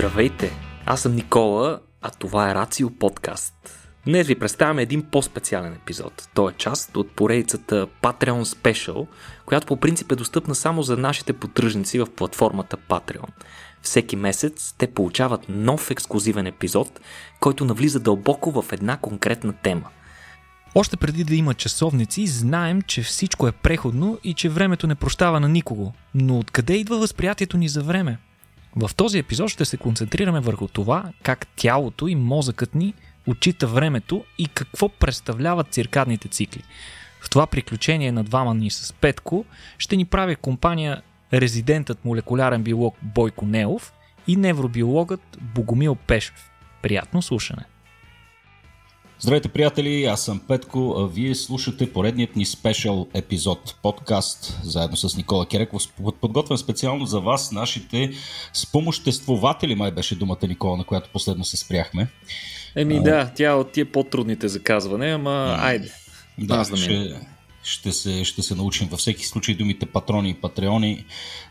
Здравейте! Аз съм Никола, а това е Рацио Подкаст. Днес ви представяме един по-специален епизод. Той е част от поредицата Patreon Special, която по принцип е достъпна само за нашите поддръжници в платформата Patreon. Всеки месец те получават нов ексклюзивен епизод, който навлиза дълбоко в една конкретна тема. Още преди да има часовници, знаем, че всичко е преходно и че времето не прощава на никого. Но откъде идва възприятието ни за време? В този епизод ще се концентрираме върху това как тялото и мозъкът ни отчита времето и какво представляват циркадните цикли. В това приключение на двама ни с Петко ще ни прави компания резидентът молекулярен биолог Бойко Неов и невробиологът Богомил Пешев. Приятно слушане! Здравейте, приятели! Аз съм Петко, а вие слушате поредният ни спешъл епизод подкаст, заедно с Никола Кереков, подготвен специално за вас, нашите спомоществователи, май беше думата Никола, на която последно се спряхме. Еми а... да, тя от тия по-трудните за казване, ама а, айде. Да, да ще, ще се, ще се научим във всеки случай думите патрони и патреони.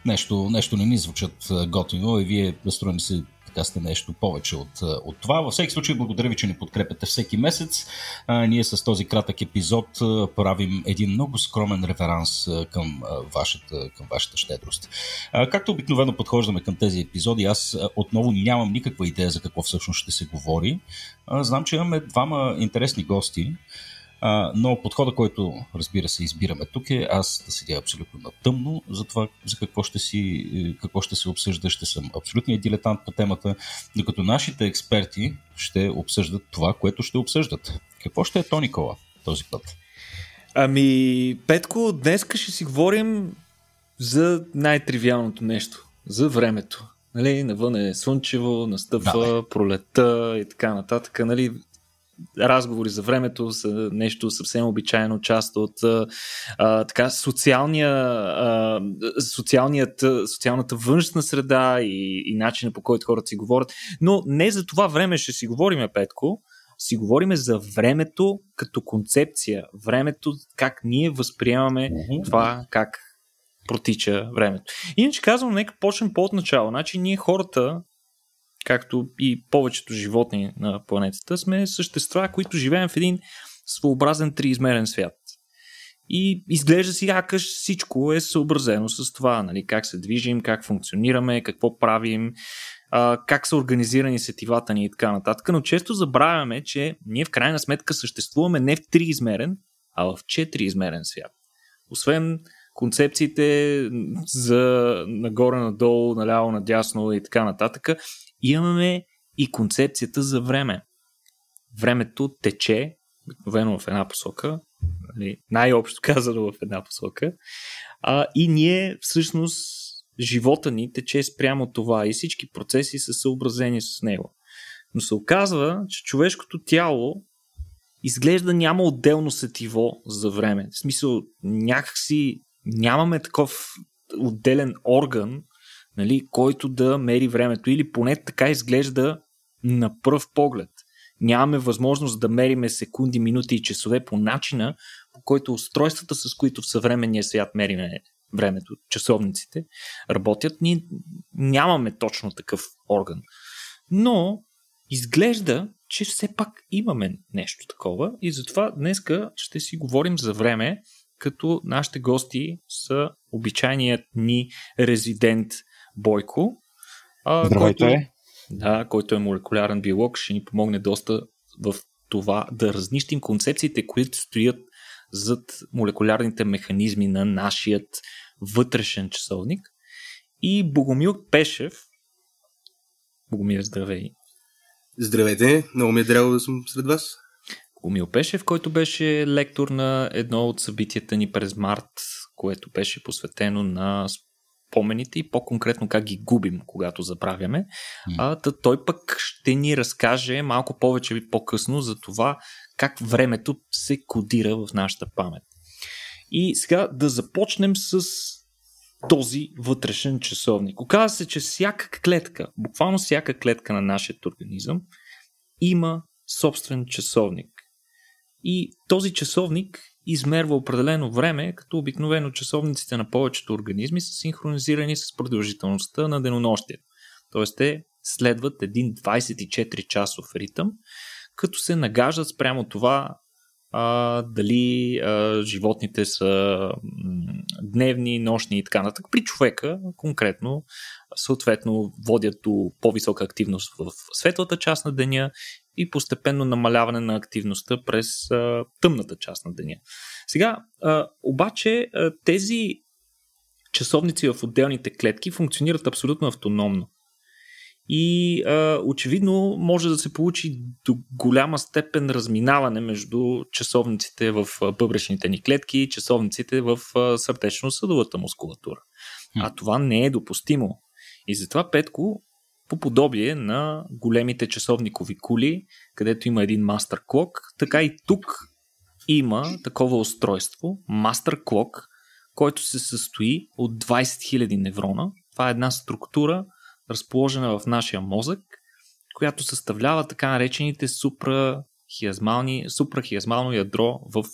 Нещо, нещо не ни звучат готино и вие настроени се така сте нещо повече от, от това. Във всеки случай, благодаря ви, че ни подкрепяте всеки месец. А, ние с този кратък епизод а, правим един много скромен реверанс а, към, а, вашата, към вашата щедрост. А, както обикновено подхождаме към тези епизоди, аз а, отново нямам никаква идея за какво всъщност ще се говори. А, знам, че имаме двама интересни гости. А, но подхода, който разбира се избираме тук е аз да седя абсолютно на тъмно за това за какво ще, си, е, какво ще се обсъжда. Ще съм абсолютният дилетант по темата, докато нашите експерти ще обсъждат това, което ще обсъждат. Какво ще е то, Никола, този път? Ами, Петко, днес ще си говорим за най-тривиалното нещо. За времето. Нали, навън е слънчево, настъпва да, пролета и така нататък. Нали, разговори за времето са нещо съвсем обичайно, част от а, така социалния, а, социалният, социалната външна среда и, и начина по който хората си говорят. Но не за това време ще си говориме, Петко, си говориме за времето като концепция, времето как ние възприемаме mm-hmm. това как протича времето. Иначе казвам, нека почнем по-от начало. Значи ние хората както и повечето животни на планетата, сме същества, които живеем в един своеобразен триизмерен свят. И изглежда си сякаш всичко е съобразено с това, нали, как се движим, как функционираме, какво правим, как са организирани сетивата ни и така нататък. Но често забравяме, че ние в крайна сметка съществуваме не в триизмерен, а в четириизмерен свят. Освен концепциите за нагоре-надолу, наляво-надясно и така нататък, имаме и концепцията за време. Времето тече обикновено в една посока, нали, най-общо казано в една посока, а, и ние всъщност живота ни тече спрямо това и всички процеси са съобразени с него. Но се оказва, че човешкото тяло изглежда няма отделно сетиво за време. В смисъл, някакси нямаме такъв отделен орган, нали, който да мери времето. Или поне така изглежда на пръв поглед. Нямаме възможност да мериме секунди, минути и часове по начина, по който устройствата, с които в съвременния свят мериме времето, часовниците, работят. Ние нямаме точно такъв орган. Но изглежда, че все пак имаме нещо такова и затова днеска ще си говорим за време, като нашите гости са обичайният ни резидент Бойко. А, Здравейте! Който, да, който е молекулярен биолог, ще ни помогне доста в това да разнищим концепциите, които стоят зад молекулярните механизми на нашият вътрешен часовник. И Богомил Пешев. Богомил, здравей! Здравейте, много ми е драго да съм сред вас. Богомил Пешев, който беше лектор на едно от събитията ни през март, което беше посветено на спомените и по-конкретно как ги губим, когато забравяме. А, та той пък ще ни разкаже малко повече и по-късно за това как времето се кодира в нашата памет. И сега да започнем с този вътрешен часовник. Оказва се, че всяка клетка, буквално всяка клетка на нашия организъм има собствен часовник. И този часовник измерва определено време, като обикновено часовниците на повечето организми са синхронизирани с продължителността на денонощието. Тоест те следват един 24 часов ритъм, като се нагаждат спрямо това а, дали а, животните са дневни, нощни и така нататък. При човека конкретно съответно водят до по-висока активност в светлата част на деня и постепенно намаляване на активността през а, тъмната част на деня. Сега, а, обаче, а, тези часовници в отделните клетки функционират абсолютно автономно. И а, очевидно може да се получи до голяма степен разминаване между часовниците в бъбречните ни клетки и часовниците в сърдечно-съдовата мускулатура. А това не е допустимо. И затова Петко, по подобие на големите часовникови кули, където има един мастер клок, така и тук има такова устройство, мастер клок, който се състои от 20 000 неврона. Това е една структура, разположена в нашия мозък, която съставлява така наречените супрахиазмално ядро в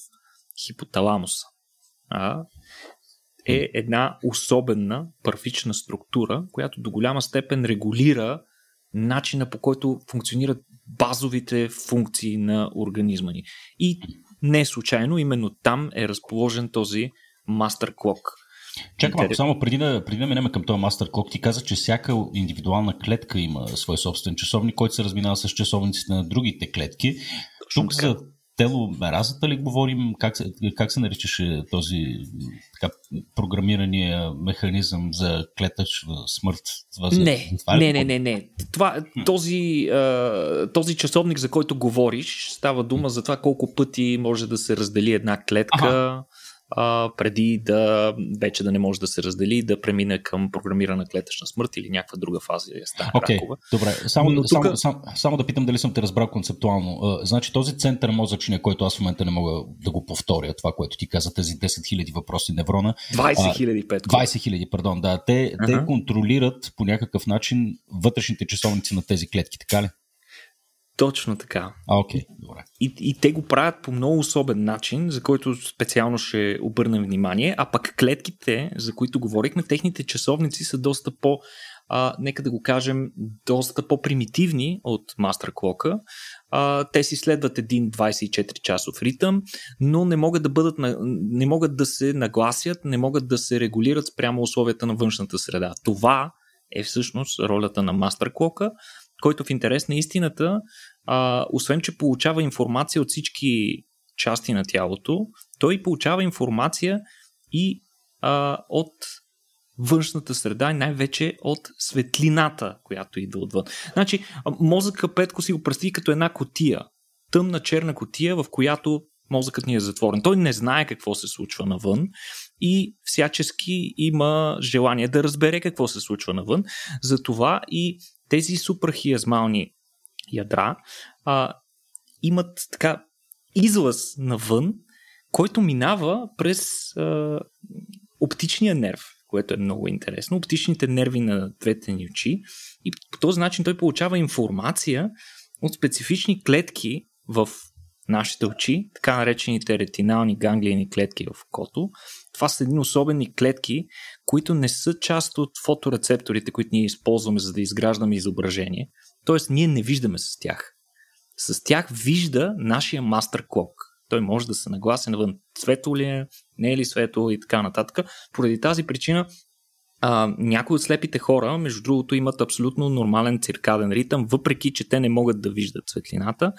хипоталамуса. А, е една особена първична структура, която до голяма степен регулира начина по който функционират базовите функции на организма ни. И не случайно именно там е разположен този мастер клок. Чакай малко, само преди да, преди да минем към този мастер клок, ти каза, че всяка индивидуална клетка има свой собствен часовник, който се разминава с часовниците на другите клетки. Точно Тук така. за теломеразата ли говорим? Как се, как се наричаше този така, програмирания механизъм за клетъчна смърт? Това, не, това не, не, не, не. Това, този, този часовник, за който говориш, става дума за това колко пъти може да се раздели една клетка. Ага а, преди да вече да не може да се раздели, да премине към програмирана клетъчна смърт или някаква друга фаза. Окей, okay, добре. Само, Но само, тук... само, само да питам дали съм те разбрал концептуално. А, значи този център мозъчния, който аз в момента не мога да го повторя, това, което ти каза, тези 10 000 въпроси неврона. 20 000, 20 000, пардон, да. Те, uh-huh. те контролират по някакъв начин вътрешните часовници на тези клетки, така ли? Точно така. А, окей, добре. И, и те го правят по много особен начин, за който специално ще обърнем внимание, а пък клетките, за които говорихме, техните часовници са доста по, а, нека да го кажем, доста по-примитивни от клока. А, те си следват един 24 часов ритъм, но не могат да бъдат, не могат да се нагласят, не могат да се регулират спрямо условията на външната среда. Това е всъщност ролята на мастер клока който в интерес на истината, а, освен че получава информация от всички части на тялото, той получава информация и а, от външната среда и най-вече от светлината, която идва отвън. Значи, мозъка Петко си го представи като една котия. Тъмна черна котия, в която мозъкът ни е затворен. Той не знае какво се случва навън и всячески има желание да разбере какво се случва навън. Затова и тези супрахиазмални ядра а, имат така излъз навън, който минава през а, оптичния нерв, което е много интересно. Оптичните нерви на двете ни очи и по този начин той получава информация от специфични клетки в нашите очи, така наречените ретинални ганглиени клетки в окото. Това са едни особени клетки, които не са част от фоторецепторите, които ние използваме за да изграждаме изображение. Тоест, ние не виждаме с тях. С тях вижда нашия мастер клок. Той може да се нагласи навън светло ли е, не е ли светло и така нататък. Поради тази причина а, някои от слепите хора, между другото, имат абсолютно нормален циркаден ритъм, въпреки че те не могат да виждат светлината.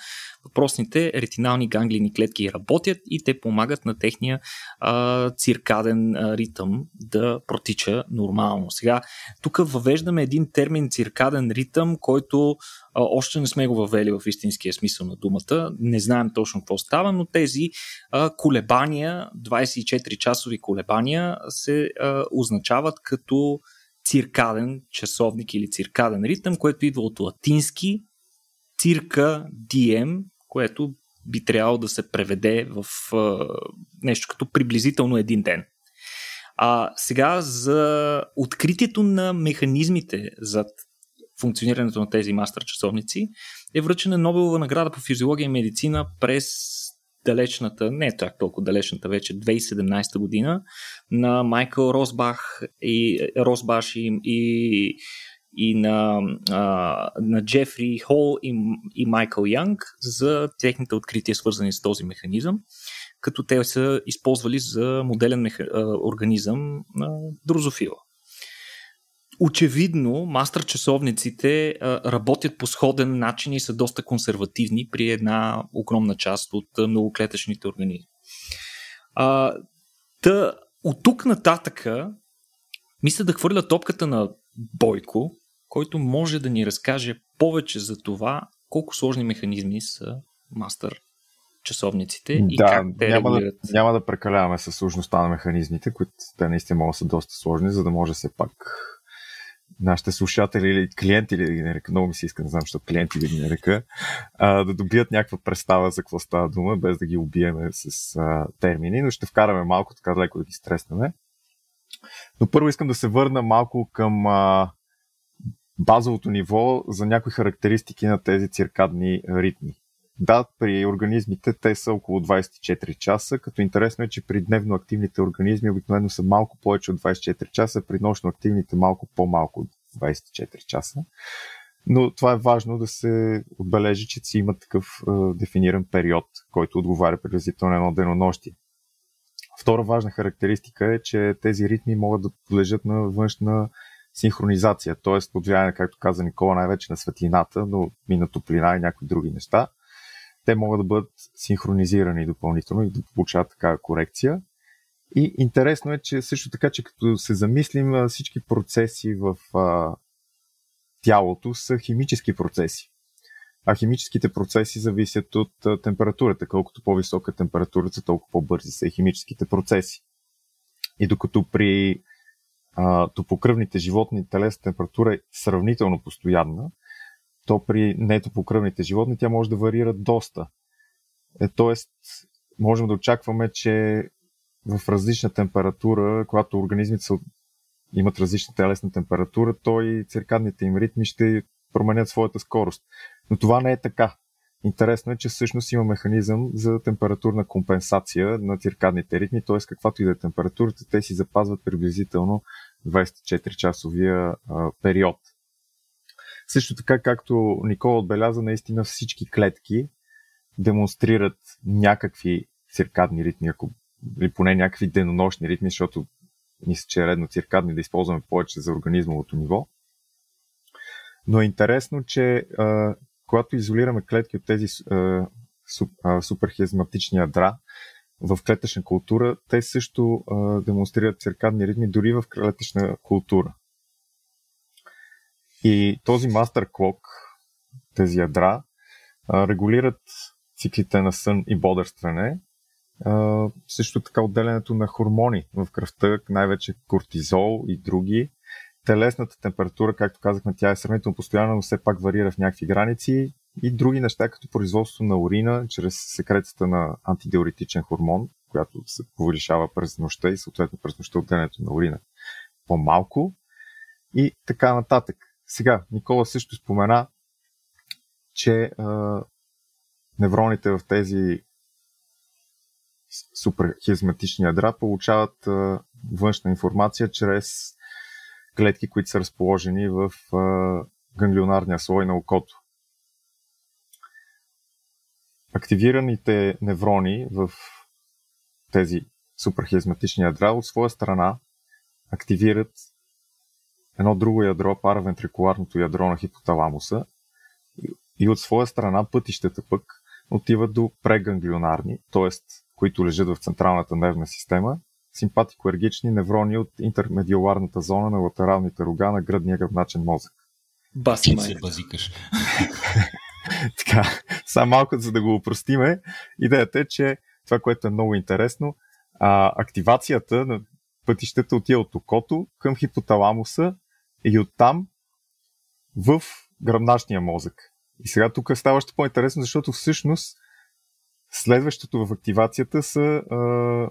Въпросните ретинални ганглини клетки работят и те помагат на техния а, циркаден а, ритъм да протича нормално. Сега, тук въвеждаме един термин циркаден ритъм, който а, още не сме го въвели в истинския смисъл на думата. Не знаем точно какво става, но тези а, колебания, 24-часови колебания, се а, означават като циркаден часовник или циркаден ритъм, което идва от латински цирка DM, което би трябвало да се преведе в нещо като приблизително един ден. А сега за откритието на механизмите зад функционирането на тези мастер часовници е връчена Нобелова награда по физиология и медицина през далечната, не так толкова далечната вече, 2017 година на Майкъл Росбах и Росбаш и, и и на, а, на Джефри Хол и, и Майкъл Янг за техните открития, свързани с този механизъм, като те са използвали за моделен меха, а, организъм на дрозофила. Очевидно, мастър часовниците а, работят по сходен начин и са доста консервативни при една огромна част от многоклетъчните организми. А, та, от тук нататъка, мисля да хвърля топката на Бойко, който може да ни разкаже повече за това колко сложни механизми са мастър часовниците и да, как те няма регулират. да, няма да прекаляваме с сложността на механизмите, които те наистина могат да са доста сложни, за да може все пак нашите слушатели или клиенти, или да ги нарека, много ми се иска, не знам, защото клиенти да ги нарека, а, да добият някаква представа за какво става дума, без да ги убиеме с а, термини, но ще вкараме малко така леко да ги стреснем. Но първо искам да се върна малко към а, базовото ниво за някои характеристики на тези циркадни ритми. Да, при организмите те са около 24 часа, като интересно е, че при дневно активните организми обикновено са малко повече от 24 часа, при нощно активните малко по-малко от 24 часа. Но това е важно да се отбележи, че си има такъв е, дефиниран период, който отговаря приблизително едно денонощие. Втора важна характеристика е, че тези ритми могат да подлежат на външна синхронизация, т.е. под влияние, както каза Никола, най-вече на светлината, но и на топлина и някои други неща. Те могат да бъдат синхронизирани допълнително и да получават такава корекция. И интересно е, че също така, че като се замислим всички процеси в а, тялото са химически процеси. А химическите процеси зависят от температурата. Колкото по-висока температурата, толкова по-бързи са и химическите процеси. И докато при топокръвните животни телесна температура е сравнително постоянна, то при нетопокръвните животни тя може да варира доста. Е, тоест, можем да очакваме, че в различна температура, когато организмите имат различна телесна температура, то и циркадните им ритми ще променят своята скорост. Но това не е така. Интересно е, че всъщност има механизъм за температурна компенсация на циркадните ритми, т.е. каквато и да е температурата, те си запазват приблизително 24-часовия а, период. Също така, както Никола отбеляза, наистина всички клетки демонстрират някакви циркадни ритми, ако, или поне някакви денонощни ритми, защото мисля, че е редно циркадни да използваме повече за организмовото ниво. Но е интересно, че а, когато изолираме клетки от тези а, суп, а, суперхизматични ядра в клетъчна култура, те също а, демонстрират циркадни ритми дори в клетъчна култура. И този мастер клок, тези ядра, регулират циклите на сън и бодърстване, също така отделянето на хормони в кръвта, най-вече кортизол и други. Телесната температура, както казахме, тя е сравнително постоянна, но все пак варира в някакви граници и други неща, като производство на урина, чрез секрецията на антидиуретичен хормон, която се повишава през нощта и съответно през нощта отделянето на урина по-малко и така нататък. Сега, Никола също спомена, че а, невроните в тези суперхизматични ядра получават а, външна информация чрез клетки, които са разположени в а, ганглионарния слой на окото. Активираните неврони в тези суперхизматични ядра от своя страна активират едно друго ядро, паравентрикуларното ядро на хипоталамуса и от своя страна пътищата пък отиват до преганглионарни, т.е. които лежат в централната нервна система, симпатико-ергични неврони от интермедиоларната зона на латералните рога на гръдния гръбначен мозък. Баси се базикаш. така, само малко за да го упростиме, идеята е, че това, което е много интересно, а, активацията на пътищата отива от окото към хипоталамуса и оттам в гръбначния мозък. И сега тук става още по-интересно, защото всъщност следващото в активацията са а,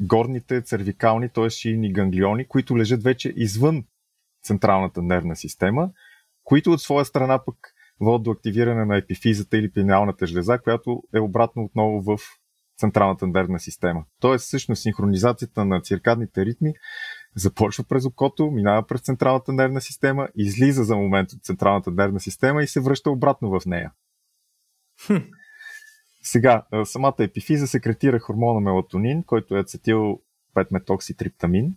горните цервикални, т.е. шийни ганглиони, които лежат вече извън централната нервна система, които от своя страна пък водят до активиране на епифизата или пинеалната жлеза, която е обратно отново в централната нервна система. Тоест, всъщност, синхронизацията на циркадните ритми започва през окото, минава през централната нервна система, излиза за момент от централната нервна система и се връща обратно в нея. Хм. Сега, самата епифиза секретира хормона мелатонин, който е ацетил 5-метокситриптамин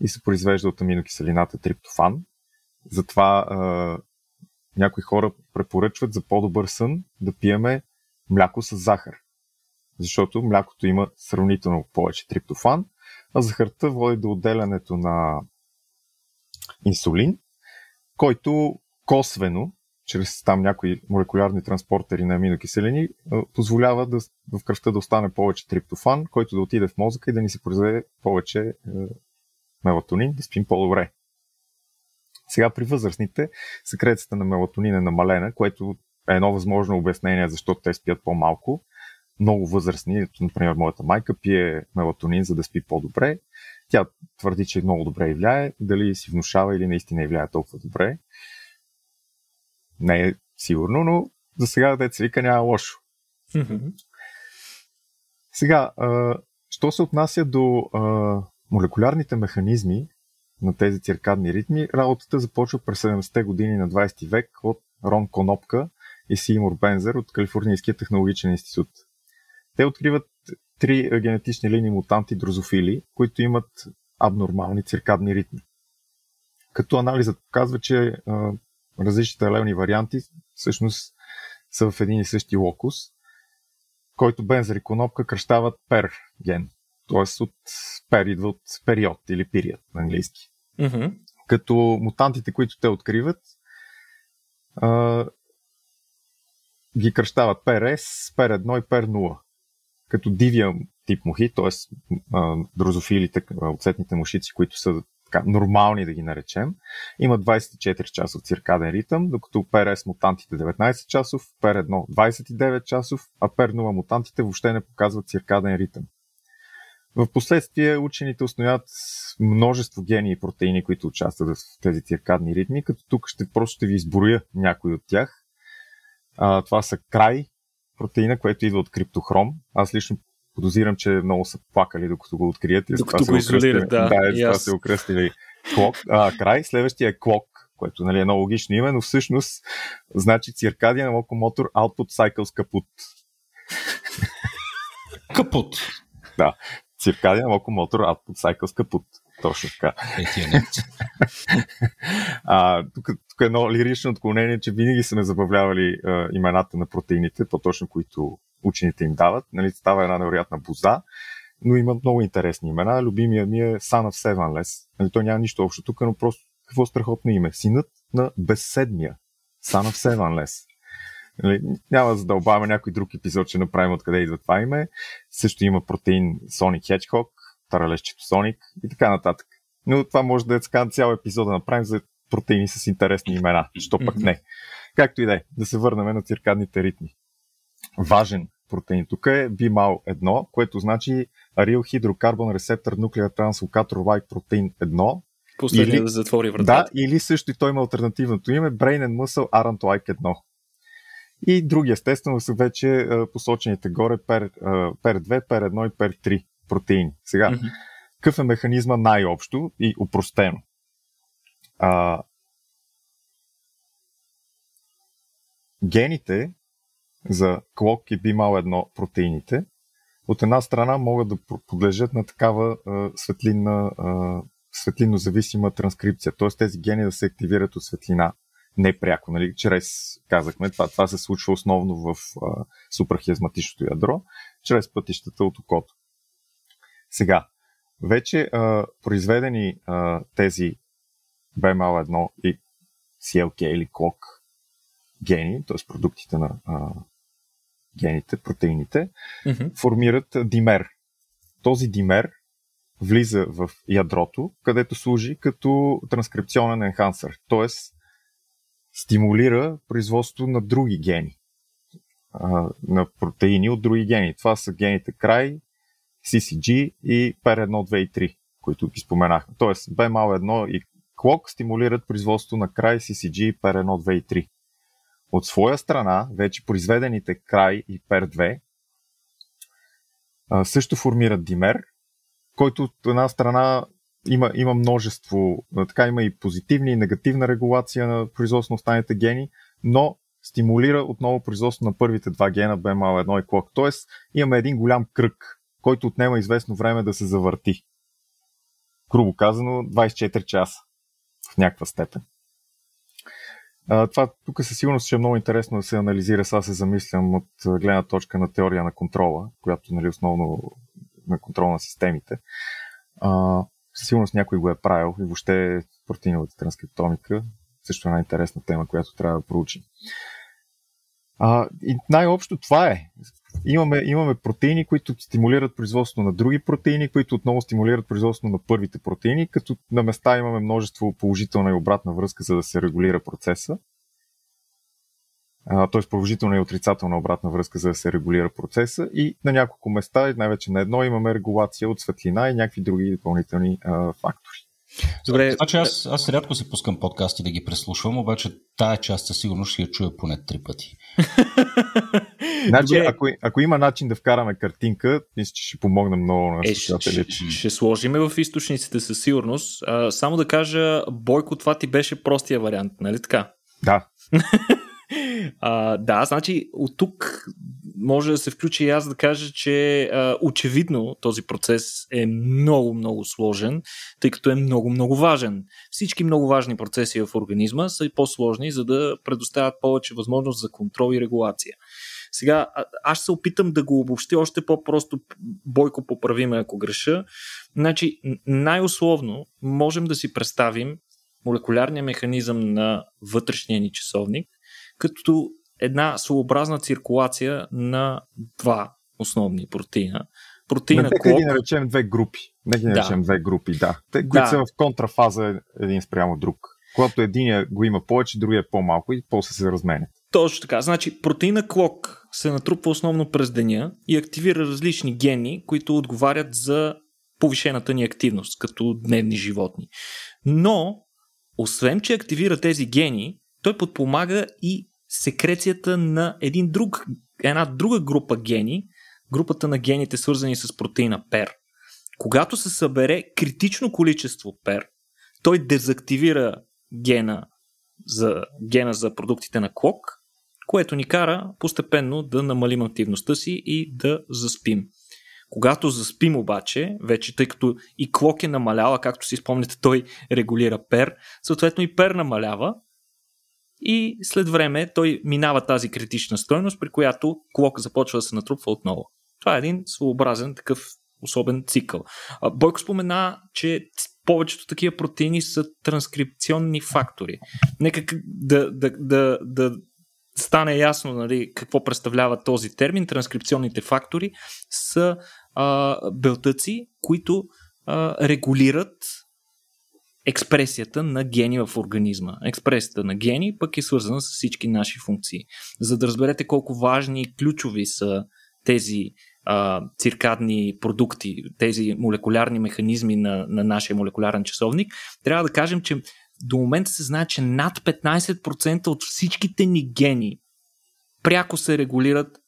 и се произвежда от аминокиселината триптофан. Затова някои хора препоръчват за по-добър сън да пиеме мляко с захар. Защото млякото има сравнително повече триптофан, а захарта води до отделянето на инсулин, който косвено, чрез там някои молекулярни транспортери на аминокиселини, позволява да, в кръвта да остане повече триптофан, който да отиде в мозъка и да ни се произведе повече е, мелатонин, да спим по-добре. Сега при възрастните секрецията на мелатонин е намалена, което е едно възможно обяснение защо те спят по-малко. Много възрастни, например моята майка пие мелатонин, за да спи по-добре. Тя твърди, че много добре и влияе. Дали си внушава или наистина и влияе толкова добре. Не е сигурно, но за сега деца вика няма лошо. Сега, а, що се отнася до а, молекулярните механизми на тези циркадни ритми, работата започва през 70-те години на 20 век от Рон Конопка и Симур Бензер от Калифорнийския технологичен институт. Те откриват три генетични линии мутанти дрозофили, които имат абнормални циркадни ритми. Като анализът показва, че различните алелни варианти всъщност са в един и същи локус, който Бензер и Конопка кръщават пер ген. Т.е. от пер идва от период или период на английски. Mm-hmm. Като мутантите, които те откриват, а, ги кръщават PRS, PR1 и PR0. Като дивия тип мухи, т.е. дрозофилите, оцетните мушици, които са така, нормални да ги наречем, има 24 часов циркаден ритъм, докато PRS мутантите 19 часов, PR1 29 часов, а PR0 мутантите въобще не показват циркаден ритъм. В последствие учените установяват множество гени и протеини, които участват в тези циркадни ритми, като тук ще просто ще ви изброя някои от тях. А, това са край протеина, което идва от криптохром. Аз лично подозирам, че много са плакали докато го открият. И докато го изолират, да. Да, това се окръстили клок. А, край, следващия е клок, което нали, е много логично име, но всъщност значи циркадиен локомотор Output Cycles капут. Капут. Да. Циркадиен локомотор Output Cycles капут. Точно така. А, тук, тук е едно лирично отклонение, че винаги са ме забавлявали а, имената на протеините, по-точно които учените им дават. Нали, става една невероятна боза, но има много интересни имена. Любимия ми е Son of Sevenless. Нали, той няма нищо общо тук, но просто какво страхотно име. Синът на безседмия. Son of Sevenless. Нали, няма да задълбаваме някой друг епизод, ще направим откъде идва това име. Също има протеин Sonic Hedgehog, таралещето Соник и така нататък. Но това може да е така цял епизод да направим за протеини с интересни имена. Що пък не. Както и да е, да се върнем на циркадните ритми. Важен протеин тук е BMAL1, което значи Aryl Hydrocarbon Receptor Nuclear Translocator Like Protein 1. Последния или, да затвори вратата. Да, или също и той има альтернативното име Brain and Muscle Aren't Like 1. И други, естествено, са вече посочените горе PER, PER2, PER1 и PER3 протеини. Сега, mm-hmm. какъв е механизма най-общо и упростено? А, гените за клок и BMAL1 протеините от една страна могат да подлежат на такава а, светлинна, а, светлинно зависима транскрипция, т.е. тези гени да се активират от светлина непряко, нали, чрез, казахме, това, това се случва основно в а, супрахиазматичното ядро, чрез пътищата от окото. Сега, вече а, произведени а, тези BML1 и CLK или CLOC гени, т.е. продуктите на а, гените, протеините, Mm-hmm. формират димер. Този димер влиза в ядрото, където служи като транскрипционен енхансър, т.е. стимулира производство на други гени, на протеини от други гени. Това са гените край, CCG и PER1, 2 и 3, които ги споменахме. Тоест, BMAL1 и CLOCK стимулират производство на край CCG, PER1, 2 и 3. От своя страна, вече произведените край и PER2 също формират димер, който от една страна има, има множество, така има и позитивна и негативна регулация на производство на останалите гени, но стимулира отново производство на първите два гена BMAL1 и клок. Тоест имаме един голям кръг, който отнема известно време да се завърти. Грубо казано, 24 часа в някаква степен. А, това тук със сигурност ще е много интересно да се анализира. Сега се замислям от гледна точка на теория на контрола, която нали, основно на контрол на системите. А, със сигурност някой го е правил и въобще протеиновата транскриптомика също е една интересна тема, която трябва да проучим. А, и най-общо това е. Имаме, имаме протеини, които стимулират производство на други протеини, които отново стимулират производство на първите протеини, като на места имаме множество положителна и обратна връзка, за да се регулира процеса. Т.е. положителна и отрицателна обратна връзка, за да се регулира процеса. И на няколко места, най-вече на едно, имаме регулация от светлина и някакви други допълнителни а, фактори. Добре. Значи аз, аз рядко си пускам подкасти да ги преслушвам, обаче тая част със сигурност ще я чуя поне три пъти. значи, ако, ако има начин да вкараме картинка, мисля, че ще помогне много на е, ще, ще, ще сложиме в източниците със сигурност. А, само да кажа, Бойко, това ти беше простия вариант, нали така? Да. а, да, значи от тук може да се включи и аз да кажа, че а, очевидно този процес е много, много сложен, тъй като е много, много важен. Всички много важни процеси в организма са и по-сложни, за да предоставят повече възможност за контрол и регулация. Сега, аз се опитам да го обобщи още по-просто. Бойко, поправиме ако греша. Значи, най-условно можем да си представим молекулярния механизъм на вътрешния ни часовник, като една своеобразна циркулация на два основни протеина. Протеина Нека клок... ги наречем две групи. Нека ги наречем да. две групи, да. Те, които да. са в контрафаза един спрямо друг. Когато един го има повече, другия е по-малко и после се разменят. Точно така. Значи протеина клок се натрупва основно през деня и активира различни гени, които отговарят за повишената ни активност като дневни животни. Но, освен че активира тези гени, той подпомага и секрецията на един друг, една друга група гени, групата на гените свързани с протеина ПЕР. Когато се събере критично количество ПЕР, той дезактивира гена за, гена за продуктите на клок, което ни кара постепенно да намалим активността си и да заспим. Когато заспим обаче, вече тъй като и клок е намаляла, както си спомняте, той регулира пер, съответно и пер намалява, и след време той минава тази критична стойност, при която клок започва да се натрупва отново. Това е един своеобразен такъв особен цикъл. Бойко спомена, че повечето такива протеини са транскрипционни фактори. Нека да, да, да, да стане ясно нали, какво представлява този термин. Транскрипционните фактори са а, белтъци, които а, регулират експресията на гени в организма. Експресията на гени пък е свързана с всички наши функции. За да разберете колко важни и ключови са тези а, циркадни продукти, тези молекулярни механизми на, на нашия молекулярен часовник, трябва да кажем, че до момента се знае, че над 15% от всичките ни гени пряко се регулират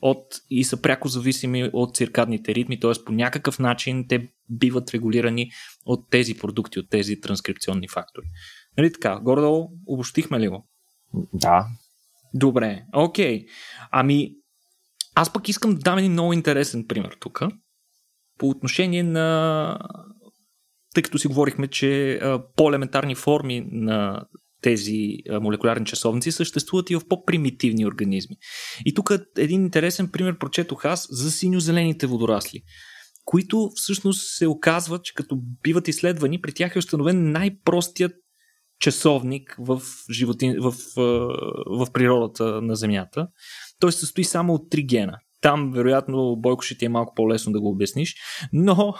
от, и са пряко зависими от циркадните ритми, т.е. по някакъв начин те биват регулирани от тези продукти, от тези транскрипционни фактори. Нали така, горе-долу обощихме ли го? Да. Добре, окей. Ами, аз пък искам да дам един много интересен пример тук. По отношение на тъй като си говорихме, че по-елементарни форми на тези молекулярни часовници съществуват и в по-примитивни организми. И тук един интересен пример прочетох аз за синьо-зелените водорасли, които всъщност се оказват, че като биват изследвани, при тях е установен най-простият часовник в, животи, в, в природата на Земята. Той се състои само от три гена. Там, вероятно, Бойко ще ти е малко по-лесно да го обясниш, но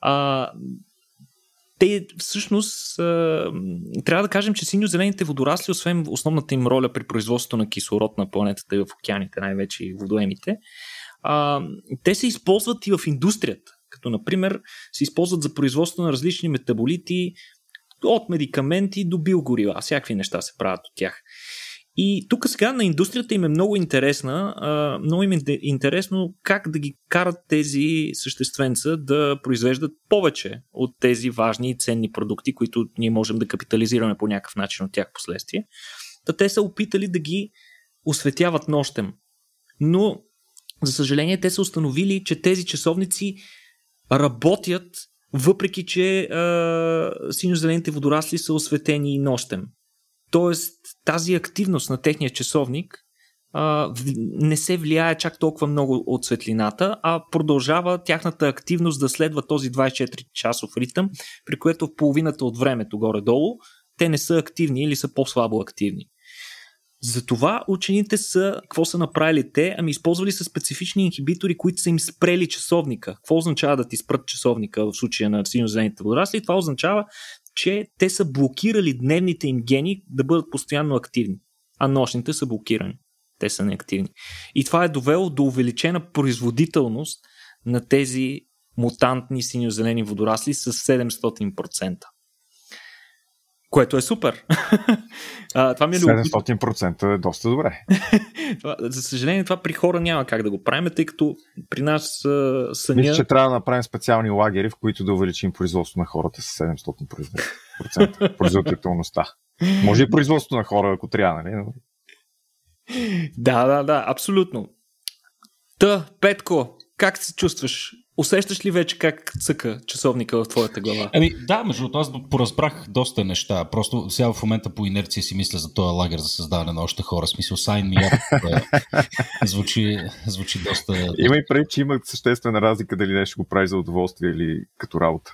а, те всъщност трябва да кажем, че синьо-зелените водорасли, освен основната им роля при производството на кислород на планетата и в океаните, най-вече и водоемите, те се използват и в индустрията. Като, например, се използват за производство на различни метаболити, от медикаменти до биогорива. Всякакви неща се правят от тях. И тук сега на индустрията им е много интересна, много им е интересно как да ги карат тези същественца да произвеждат повече от тези важни и ценни продукти, които ние можем да капитализираме по някакъв начин от тях последствие. Та те са опитали да ги осветяват нощем. Но, за съжаление, те са установили, че тези часовници работят, въпреки че синьо-зелените водорасли са осветени нощем. Тоест, тази активност на техния часовник а, не се влияе чак толкова много от светлината, а продължава тяхната активност да следва този 24-часов ритъм, при което в половината от времето горе-долу те не са активни или са по-слабо активни. Затова учените са, какво са направили те? Ами използвали са специфични инхибитори, които са им спрели часовника. Какво означава да ти спрат часовника в случая на синьо-зелените водорасли? Това означава, че те са блокирали дневните им гени да бъдат постоянно активни, а нощните са блокирани. Те са неактивни. И това е довело до увеличена производителност на тези мутантни синьо-зелени водорасли с 700% което е супер. а, това ми е 700% е доста добре. това, за съжаление, това при хора няма как да го правим, тъй като при нас а, самия... Мисля, че трябва да направим специални лагери, в които да увеличим производство на хората с 700% производителността. Може и производство на хора, ако трябва, нали? Да, да, да, абсолютно. Та, Петко, как се чувстваш? Усещаш ли вече как цъка часовника в твоята глава? Ами да, между това аз поразбрах доста неща. Просто сега в момента по инерция си мисля за този лагер за създаване на още хора. Смисъл, сайн ми звучи, звучи доста... Има и преди, че има съществена разлика дали нещо го прави за удоволствие или като работа.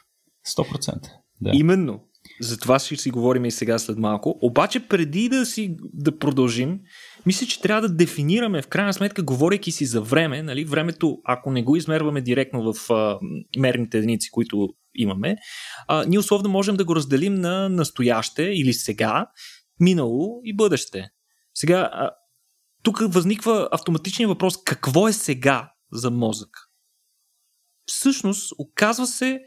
100%. Да. Именно. За това ще си говорим и сега след малко. Обаче преди да си да продължим, мисля, че трябва да дефинираме, в крайна сметка, говорейки си за време, нали, времето, ако не го измерваме директно в а, мерните единици, които имаме, а, ние условно можем да го разделим на настояще или сега, минало и бъдеще. Сега, а, тук възниква автоматичният въпрос, какво е сега за мозък? Всъщност, оказва се,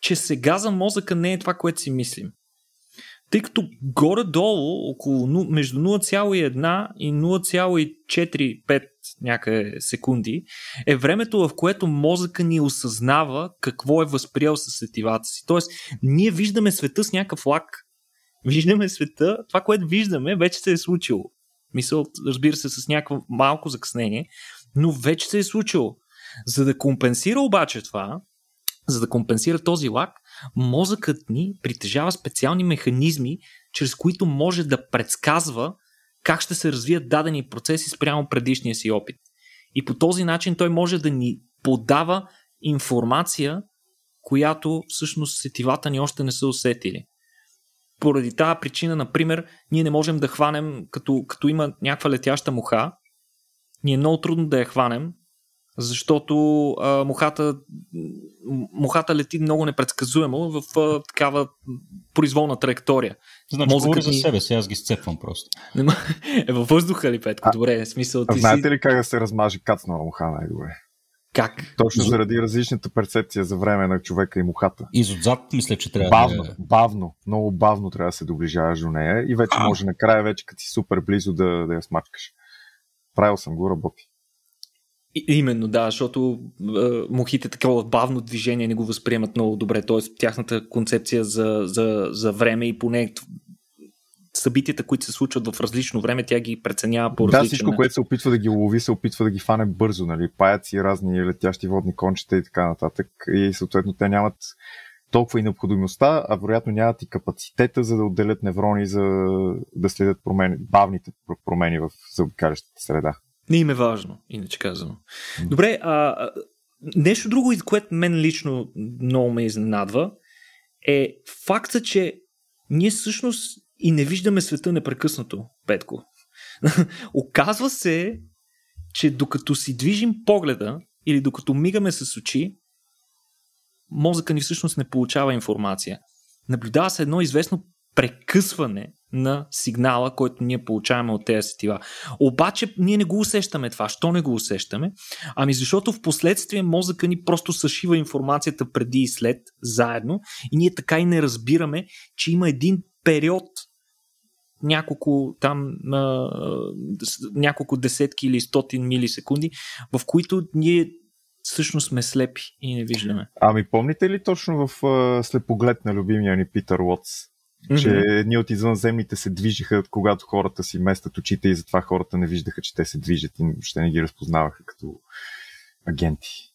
че сега за мозъка не е това, което си мислим. Тъй като горе-долу, около, между 0,1 и 0,45 някъде секунди, е времето, в което мозъка ни осъзнава какво е възприел със сетивата си. Тоест, ние виждаме света с някакъв лак. Виждаме света, това, което виждаме, вече се е случило. Мисъл, разбира се, с някакво малко закъснение, но вече се е случило. За да компенсира обаче това, за да компенсира този лак, мозъкът ни притежава специални механизми, чрез които може да предсказва как ще се развият дадени процеси спрямо предишния си опит. И по този начин той може да ни подава информация, която всъщност сетивата ни още не са усетили. Поради тази причина, например, ние не можем да хванем, като, като има някаква летяща муха, ни е много трудно да я хванем, защото а, мухата, мухата лети много непредсказуемо в а, такава произволна траектория. Значи, Мозъкът говори за себе си, аз ги сцепвам просто. е във въздуха ли, Петко? Добре, в смисъл ти Знаете ли как да се размаже кацнала муха най-добре? Как? Точно заради различната перцепция за време на човека и мухата. Изотзад мисля, че трябва бавно, да... Бавно, много бавно трябва да се доближаваш до нея и вече а. може накрая вече като си супер близо да, да я смачкаш. Правил съм го, работи. Именно, да, защото е, мухите такова бавно движение не го възприемат много добре, т.е. тяхната концепция за, за, за време и поне събитията, които се случват в различно време, тя ги преценява по различен Да, всичко, което се опитва да ги лови, се опитва да ги фане бързо, нали? Паяци, разни летящи водни кончета и така нататък. И съответно те нямат толкова и необходимостта, а вероятно нямат и капацитета, за да отделят неврони, за да следят промени, бавните промени в заобикалящата среда. Не им е важно, иначе казано. Добре, а, нещо друго, което мен лично много ме изненадва, е факта, че ние всъщност и не виждаме света непрекъснато, Петко. Оказва се, че докато си движим погледа или докато мигаме с очи, мозъка ни всъщност не получава информация. Наблюдава се едно известно прекъсване на сигнала, който ние получаваме от тези сетива. Обаче ние не го усещаме това. Що не го усещаме? Ами защото в последствие мозъка ни просто съшива информацията преди и след, заедно, и ние така и не разбираме, че има един период няколко там а, няколко десетки или стотин милисекунди, в които ние всъщност сме слепи и не виждаме. Ами помните ли точно в а, слепоглед на любимия ни Питър Уотс, че едни от извънземните се движиха, когато хората си местят очите и затова хората не виждаха, че те се движат и ще не ги разпознаваха като агенти.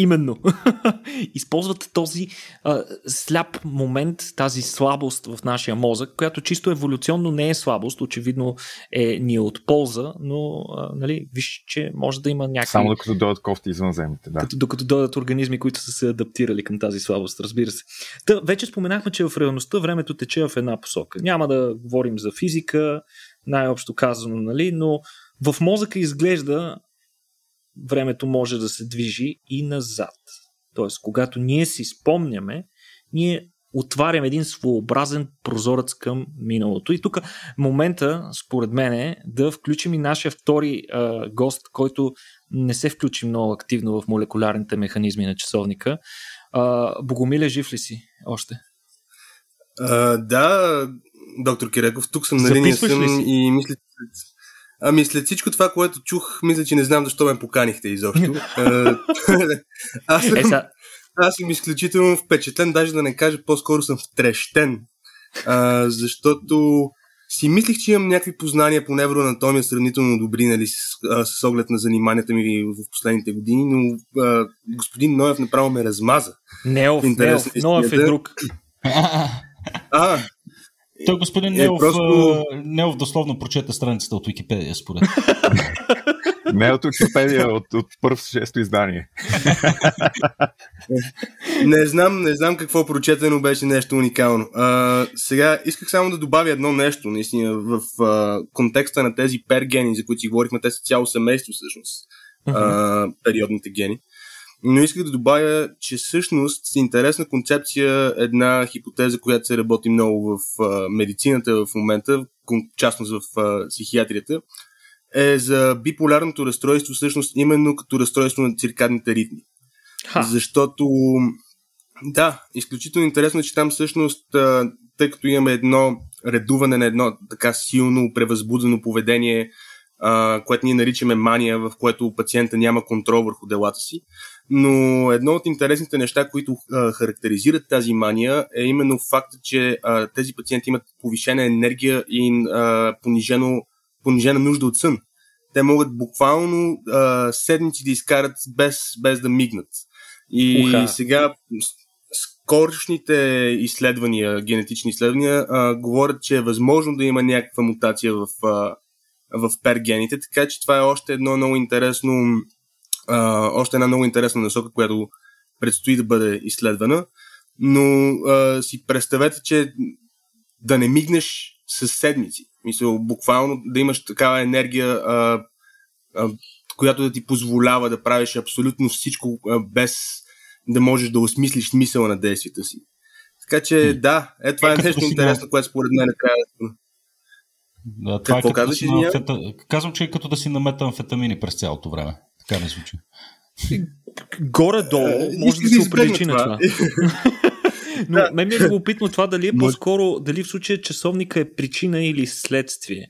Именно. Използват този а, сляп момент, тази слабост в нашия мозък, която чисто еволюционно не е слабост, очевидно е ни е от полза, но а, нали, виж, че може да има някакви... Само докато дойдат кофти извънземните, да. Като, докато дойдат организми, които са се адаптирали към тази слабост, разбира се. Та, вече споменахме, че в реалността времето тече в една посока. Няма да говорим за физика, най-общо казано, нали, но в мозъка изглежда времето може да се движи и назад. Тоест, когато ние си спомняме, ние отварям един своеобразен прозорец към миналото. И тук момента, според мен, е да включим и нашия втори а, гост, който не се включи много активно в молекулярните механизми на часовника. А, Богомиле, жив ли си още? А, да, доктор Киреков, тук съм на линия съм и мисля, Ами след всичко това, което чух, мисля, че не знам защо ме поканихте изобщо. аз, съм, е, аз съм изключително впечатлен, даже да не кажа, по-скоро съм втрещен. А, защото си мислих, че имам някакви познания по невроанатомия сравнително добри, нали, с, а, с оглед на заниманията ми в последните години, но а, господин Ноев направо ме размаза. Неов, Неов, Ноев е друг. А, той господин Нелов, е, просто... Нелов дословно прочета страницата от Википедия, според. Не от Википедия, от, от първо шесто издание. не знам, не знам какво прочетено беше нещо уникално. А, сега исках само да добавя едно нещо, наистина, в а, контекста на тези пергени, за които си говорихме, те са цяло семейство всъщност, а, периодните гени. Но исках да добавя, че всъщност интересна концепция една хипотеза, която се работи много в а, медицината в момента, частност в а, психиатрията, е за биполярното разстройство, всъщност именно като разстройство на циркадните ритми. Ха. Защото, да, изключително интересно е, че там всъщност, тъй като имаме едно редуване на едно така силно превъзбудено поведение, а, което ние наричаме мания, в което пациента няма контрол върху делата си, но едно от интересните неща, които а, характеризират тази мания, е именно факта, че а, тези пациенти имат повишена енергия и а, понижено, понижена нужда от сън. Те могат буквално а, седмици да изкарат без, без да мигнат. И Уха. сега скорошните изследвания, генетични изследвания, а, говорят, че е възможно да има някаква мутация в, а, в пергените, така че това е още едно много интересно а, още една много интересна насока, която предстои да бъде изследвана. Но а, си представете, че да не мигнеш с седмици. Мисля, буквално да имаш такава енергия, а, а, която да ти позволява да правиш абсолютно всичко а, без да можеш да осмислиш смисъла на действията си. Така че, да, е, това е, е нещо интересно, което според мен трябва да да, това Какво е казваш, да фета... Казвам, че е като да си на метамфетамини през цялото време. Така не случи. Горе-долу е, може да се оприличи на това. Но да. мен ми е любопитно това дали е по-скоро, дали в случая часовника е причина или следствие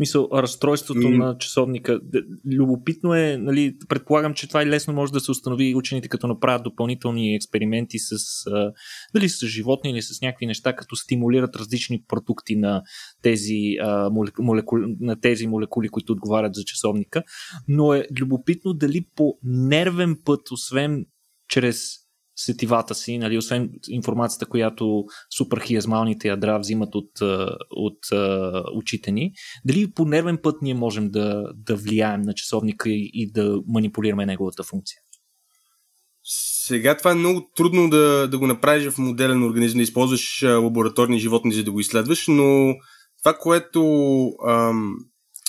смисъл, разстройството mm. на часовника. Любопитно е, нали, предполагам, че това и лесно може да се установи учените, като направят допълнителни експерименти с, а, дали с животни или с някакви неща, като стимулират различни продукти на тези, а, молекули, на тези молекули, които отговарят за часовника. Но е любопитно дали по нервен път, освен чрез сетивата си, нали, освен информацията, която суперхиазмалните ядра взимат от, от, от очите ни, дали по нервен път ние можем да, да влияем на часовника и, и да манипулираме неговата функция? Сега това е много трудно да, да го направиш в моделен организъм, да използваш лабораторни животни, за да го изследваш, но това, което ам,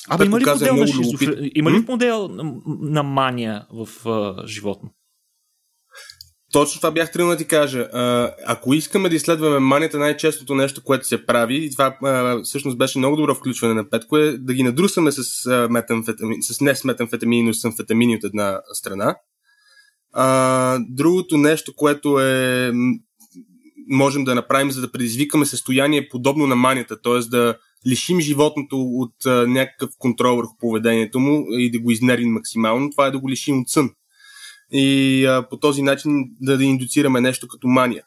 Абе, има ли, модел на шизофрения? има ли модел на мания в а, животно? Точно това бях тръгнал да ти кажа. Ако искаме да изследваме манията, най-честото нещо, което се прави, и това всъщност беше много добро включване на Петко, е да ги надрусаме с, а, метамфетамин, с не с метамфетамини, но с амфетамини от една страна. Другото нещо, което е можем да направим, за да предизвикаме състояние подобно на манията, т.е. да лишим животното от някакъв контрол върху поведението му и да го изнервим максимално, това е да го лишим от сън. И а, по този начин да, да индуцираме нещо като мания.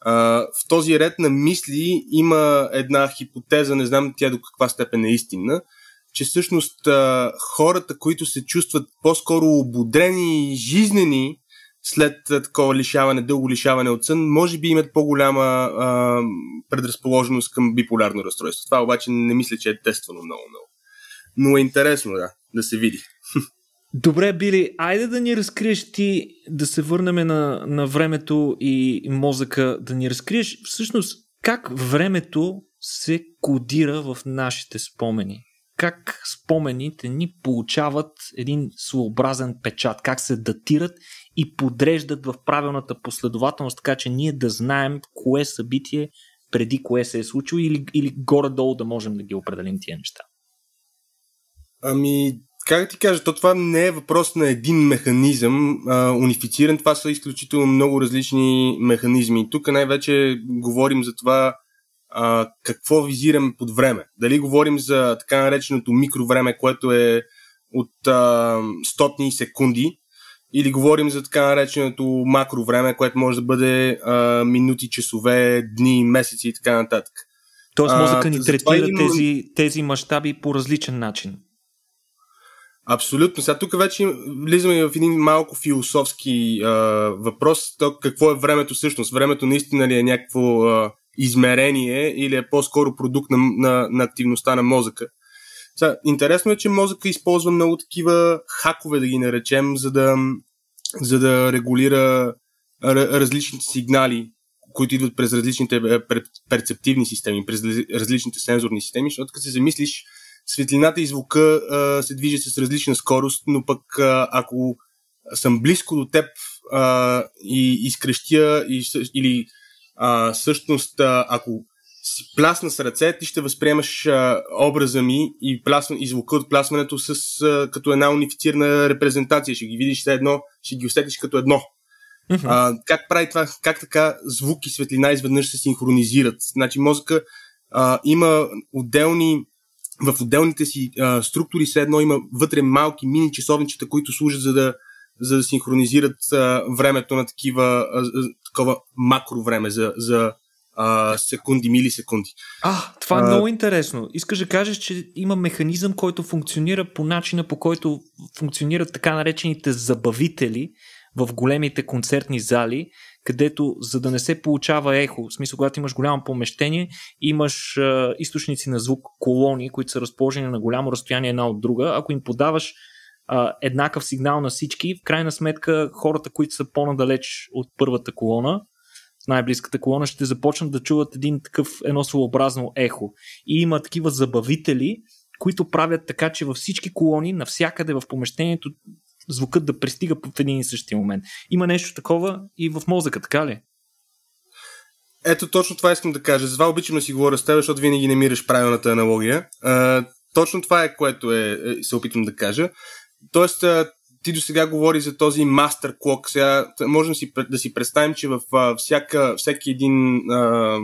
А, в този ред на мисли има една хипотеза, не знам тя до каква степен е истинна, че всъщност а, хората, които се чувстват по-скоро ободрени и жизнени след такова лишаване, дълго лишаване от сън, може би имат по-голяма а, предразположеност към биполярно разстройство. Това обаче не мисля, че е тествано много-много. Но е интересно, да, да се види. Добре, Били, айде да ни разкриеш ти, да се върнем на, на времето и мозъка, да ни разкриеш всъщност как времето се кодира в нашите спомени. Как спомените ни получават един своеобразен печат, как се датират и подреждат в правилната последователност, така че ние да знаем кое събитие преди кое се е случило или, или горе-долу да можем да ги определим тия неща. Ами, как ти кажа, то това не е въпрос на един механизъм а, унифициран, това са изключително много различни механизми. Тук най-вече говорим за това а, какво визираме под време. Дали говорим за така нареченото микровреме, което е от а, стотни секунди, или говорим за така нареченото макровреме, което може да бъде а, минути, часове, дни, месеци и така нататък. Тоест мозъка ни третира тези, тези мащаби по различен начин. Абсолютно. Сега тук вече влизаме в един малко философски а, въпрос. То какво е времето всъщност? Времето наистина ли е някакво а, измерение или е по-скоро продукт на, на, на активността на мозъка? Сега, интересно е, че мозъка използва много такива хакове, да ги наречем, за да, за да регулира различните сигнали, които идват през различните перцептивни системи, през различните сензорни системи, защото като се замислиш, светлината и звука а, се движи с различна скорост, но пък а, ако съм близко до теб а, и изкрещя и, или а, всъщност а, ако си плясна с ръце, ти ще възприемаш а, образа ми и, плясна, и звука от плясването с, а, като една унифицирана репрезентация. Ще ги видиш едно, ще ги усетиш като едно. А, как прави това? Как така звук и светлина изведнъж се синхронизират? Значи мозъка а, има отделни в отделните си а, структури все едно има вътре малки мини часовничета, които служат за да, за да синхронизират а, времето на такива, а, такова макро време за, за а, секунди, милисекунди. А, това е а, много интересно. Искаш да кажеш, че има механизъм, който функционира по начина, по който функционират така наречените забавители в големите концертни зали, където за да не се получава ехо, в смисъл, когато имаш голямо помещение, имаш а, източници на звук, колони, които са разположени на голямо разстояние една от друга. Ако им подаваш а, еднакъв сигнал на всички, в крайна сметка хората, които са по-надалеч от първата колона, най-близката колона, ще започнат да чуват един такъв едно своеобразно ехо. И има такива забавители, които правят така, че във всички колони, навсякъде в помещението, звукът да пристига в един и същия момент. Има нещо такова и в мозъка, така ли? Ето точно това искам да кажа. Това обичам да си говоря с теб, защото винаги намираш правилната аналогия. А, точно това е, което е, е, се опитвам да кажа. Тоест, ти до сега говори за този мастер клок. Сега можем си, да си представим, че в а, всяка, всеки един, а,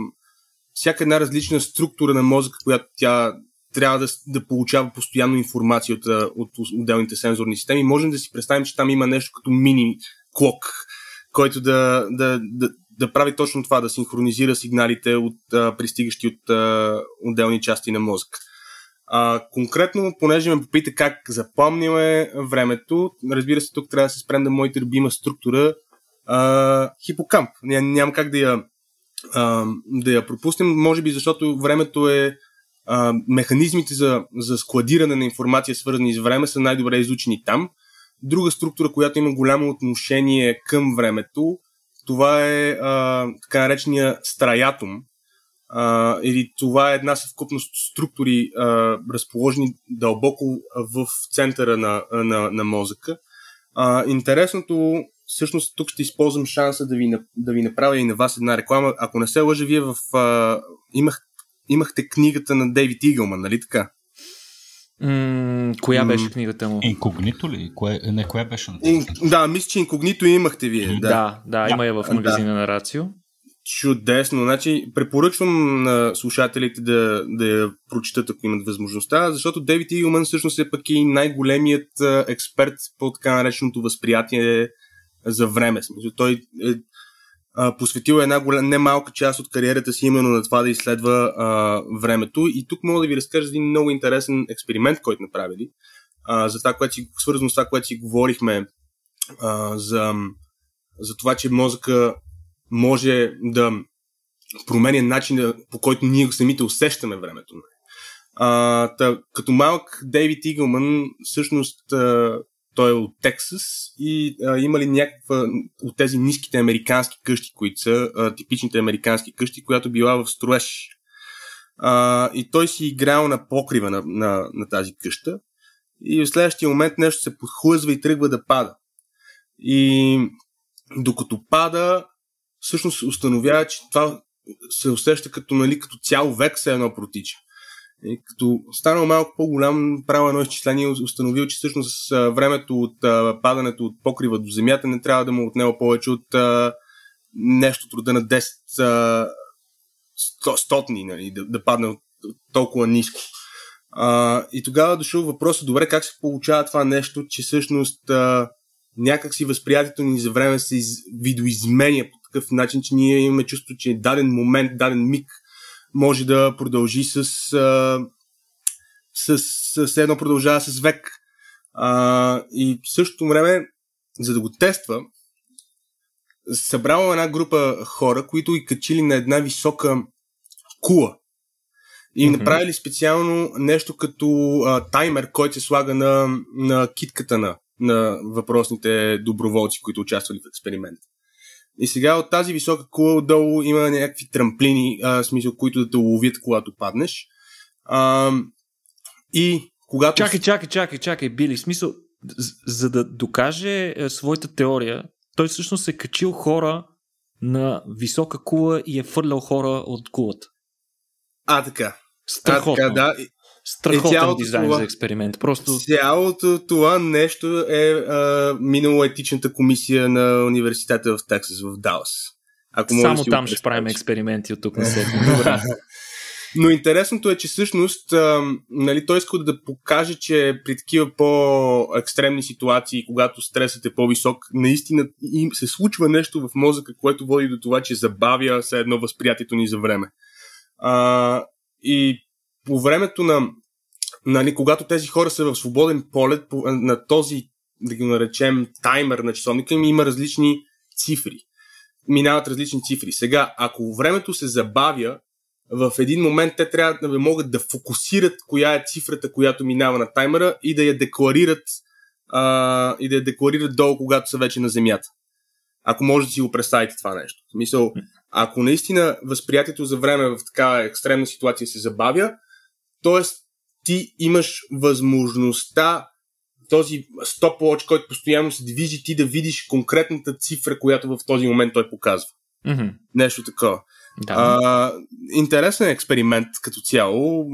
всяка една различна структура на мозъка, която тя трябва да, да получава постоянно информация от, от отделните сензорни системи. Можем да си представим, че там има нещо като мини клок, който да, да, да, да прави точно това, да синхронизира сигналите от а, пристигащи от а, отделни части на мозък. А, конкретно, понеже ме попита как запомняме времето, разбира се, тук трябва да се спрем да моята любима структура а, хипокамп. Ням, няма как да я, а, да я пропуснем, може би защото времето е а, механизмите за, за складиране на информация, свързани с време, са най-добре изучени там. Друга структура, която има голямо отношение към времето, това е а, така наречения страятум, а, или това е една съвкупност структури, а, разположени дълбоко в центъра на, на, на мозъка. А, интересното, всъщност тук ще използвам шанса да ви, да ви направя и на вас една реклама. Ако не се лъжа, вие в, а, имах, имахте книгата на Дейвид Игълман, нали така? М- коя беше книгата му? Инкогнито ли? Кое, не, коя беше? Ин, да, мисля, че инкогнито имахте вие. Да, да, да има я в магазина да. на Рацио. Чудесно. Значи, препоръчвам на слушателите да, да я прочитат, ако имат възможността, защото Дейвид Игълман всъщност е пък и най-големият експерт по така нареченото възприятие за време. Смисъл, той е а, посветил една голям, немалка част от кариерата си именно на това да изследва а, времето. И тук мога да ви разкажа един много интересен експеримент, който направили. А, за това, което си, свързано с това, което си говорихме а, за, за това, че мозъка може да променя начина по който ние самите усещаме времето. А, та, като малък Дейвид Игълман, всъщност а, той е от Тексас и а, има ли някаква от тези ниските американски къщи, които са а, типичните американски къщи, която била в строеж. А, и той си играл на покрива на, на, на тази къща и в следващия момент нещо се подхлъзва и тръгва да пада. И докато пада, всъщност установява, че това се усеща като, нали, като цял век се едно протича. И като станал малко по-голям, правил едно изчисление установил, че всъщност времето от а, падането от покрива до земята не трябва да му отнема повече от а, нещо труда на 10 а, стотни, нали, да, да падне от, от толкова ниско. А, и тогава дошъл въпросът, добре, как се получава това нещо, че всъщност а, някакси възприятието ни за време се из, видоизменя по такъв начин, че ние имаме чувство, че даден момент, даден миг може да продължи с, а, с, с, с едно продължава с век. А, и в същото време, за да го тества, събрала една група хора, които и качили на една висока кула. И mm-hmm. направили специално нещо като а, таймер, който се слага на, на китката на, на въпросните доброволци, които участвали в експеримента. И сега от тази висока кула отдолу има някакви трамплини, а, смисъл, които да те ловят, когато паднеш. А, и когато... Чакай, чакай, чакай, чакай, Били. Смисъл, за да докаже е, своята теория, той всъщност е качил хора на висока кула и е фърлял хора от кулата. А, така. Страхотно. А, така, да. Страхотен дизайн това, за експеримент. Просто... Цялото това нещо е а, минало етичната комисия на университета в Тексас, в Далас. Ако Само да там ще правим експерименти от тук на след. Но интересното е, че всъщност а, нали, той иска да покаже, че при такива по-екстремни ситуации, когато стресът е по-висок, наистина им се случва нещо в мозъка, което води до това, че забавя все едно възприятието ни за време. А, и по времето на, нали, когато тези хора са в свободен полет, по, на този, да ги наречем, таймер на часовника им има различни цифри. Минават различни цифри. Сега, ако времето се забавя, в един момент те трябва да могат да фокусират коя е цифрата, която минава на таймера и да я декларират а, и да я декларират долу, когато са вече на земята. Ако може да си го представите това нещо. В смисъл, ако наистина възприятието за време в такава екстремна ситуация се забавя, Тоест, ти имаш възможността този стоп-лоч, който постоянно се движи, ти да видиш конкретната цифра, която в този момент той показва. Mm-hmm. Нещо такова. Да. А, интересен е експеримент като цяло,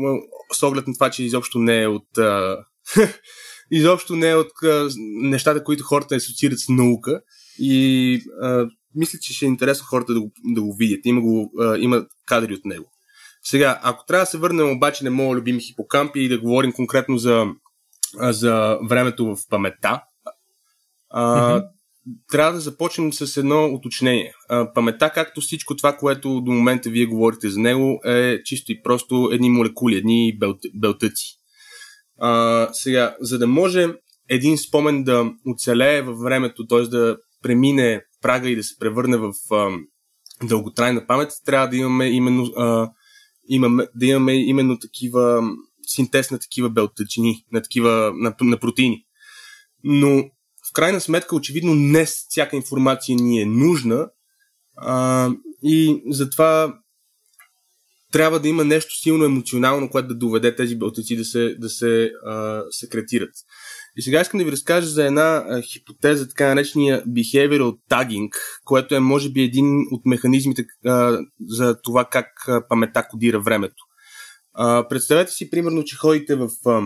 с оглед на това, че изобщо не е от. А, изобщо не е от а, нещата, които хората асоциират с наука. И а, мисля, че ще е интересно хората да го, да го видят. Има, го, а, има кадри от него. Сега, ако трябва да се върнем обаче на моят любим хипокамп и да говорим конкретно за, за времето в паметта, mm-hmm. трябва да започнем с едно уточнение. А, паметта, както всичко това, което до момента вие говорите за него, е чисто и просто едни молекули, едни белтъци. А, сега, за да може един спомен да оцелее във времето, т.е. да премине прага и да се превърне в а, дълготрайна памет, трябва да имаме именно а, имаме, да имаме именно такива синтез на такива белтъчини, на такива на, на протеини. Но в крайна сметка, очевидно, не всяка информация ни е нужна а, и затова трябва да има нещо силно емоционално, което да доведе тези белтъци да се, да се а, секретират. И сега искам да ви разкажа за една а, хипотеза, така наречения behavioral tagging, което е може би един от механизмите а, за това как а, памета кодира времето. А, представете си, примерно, че ходите в а,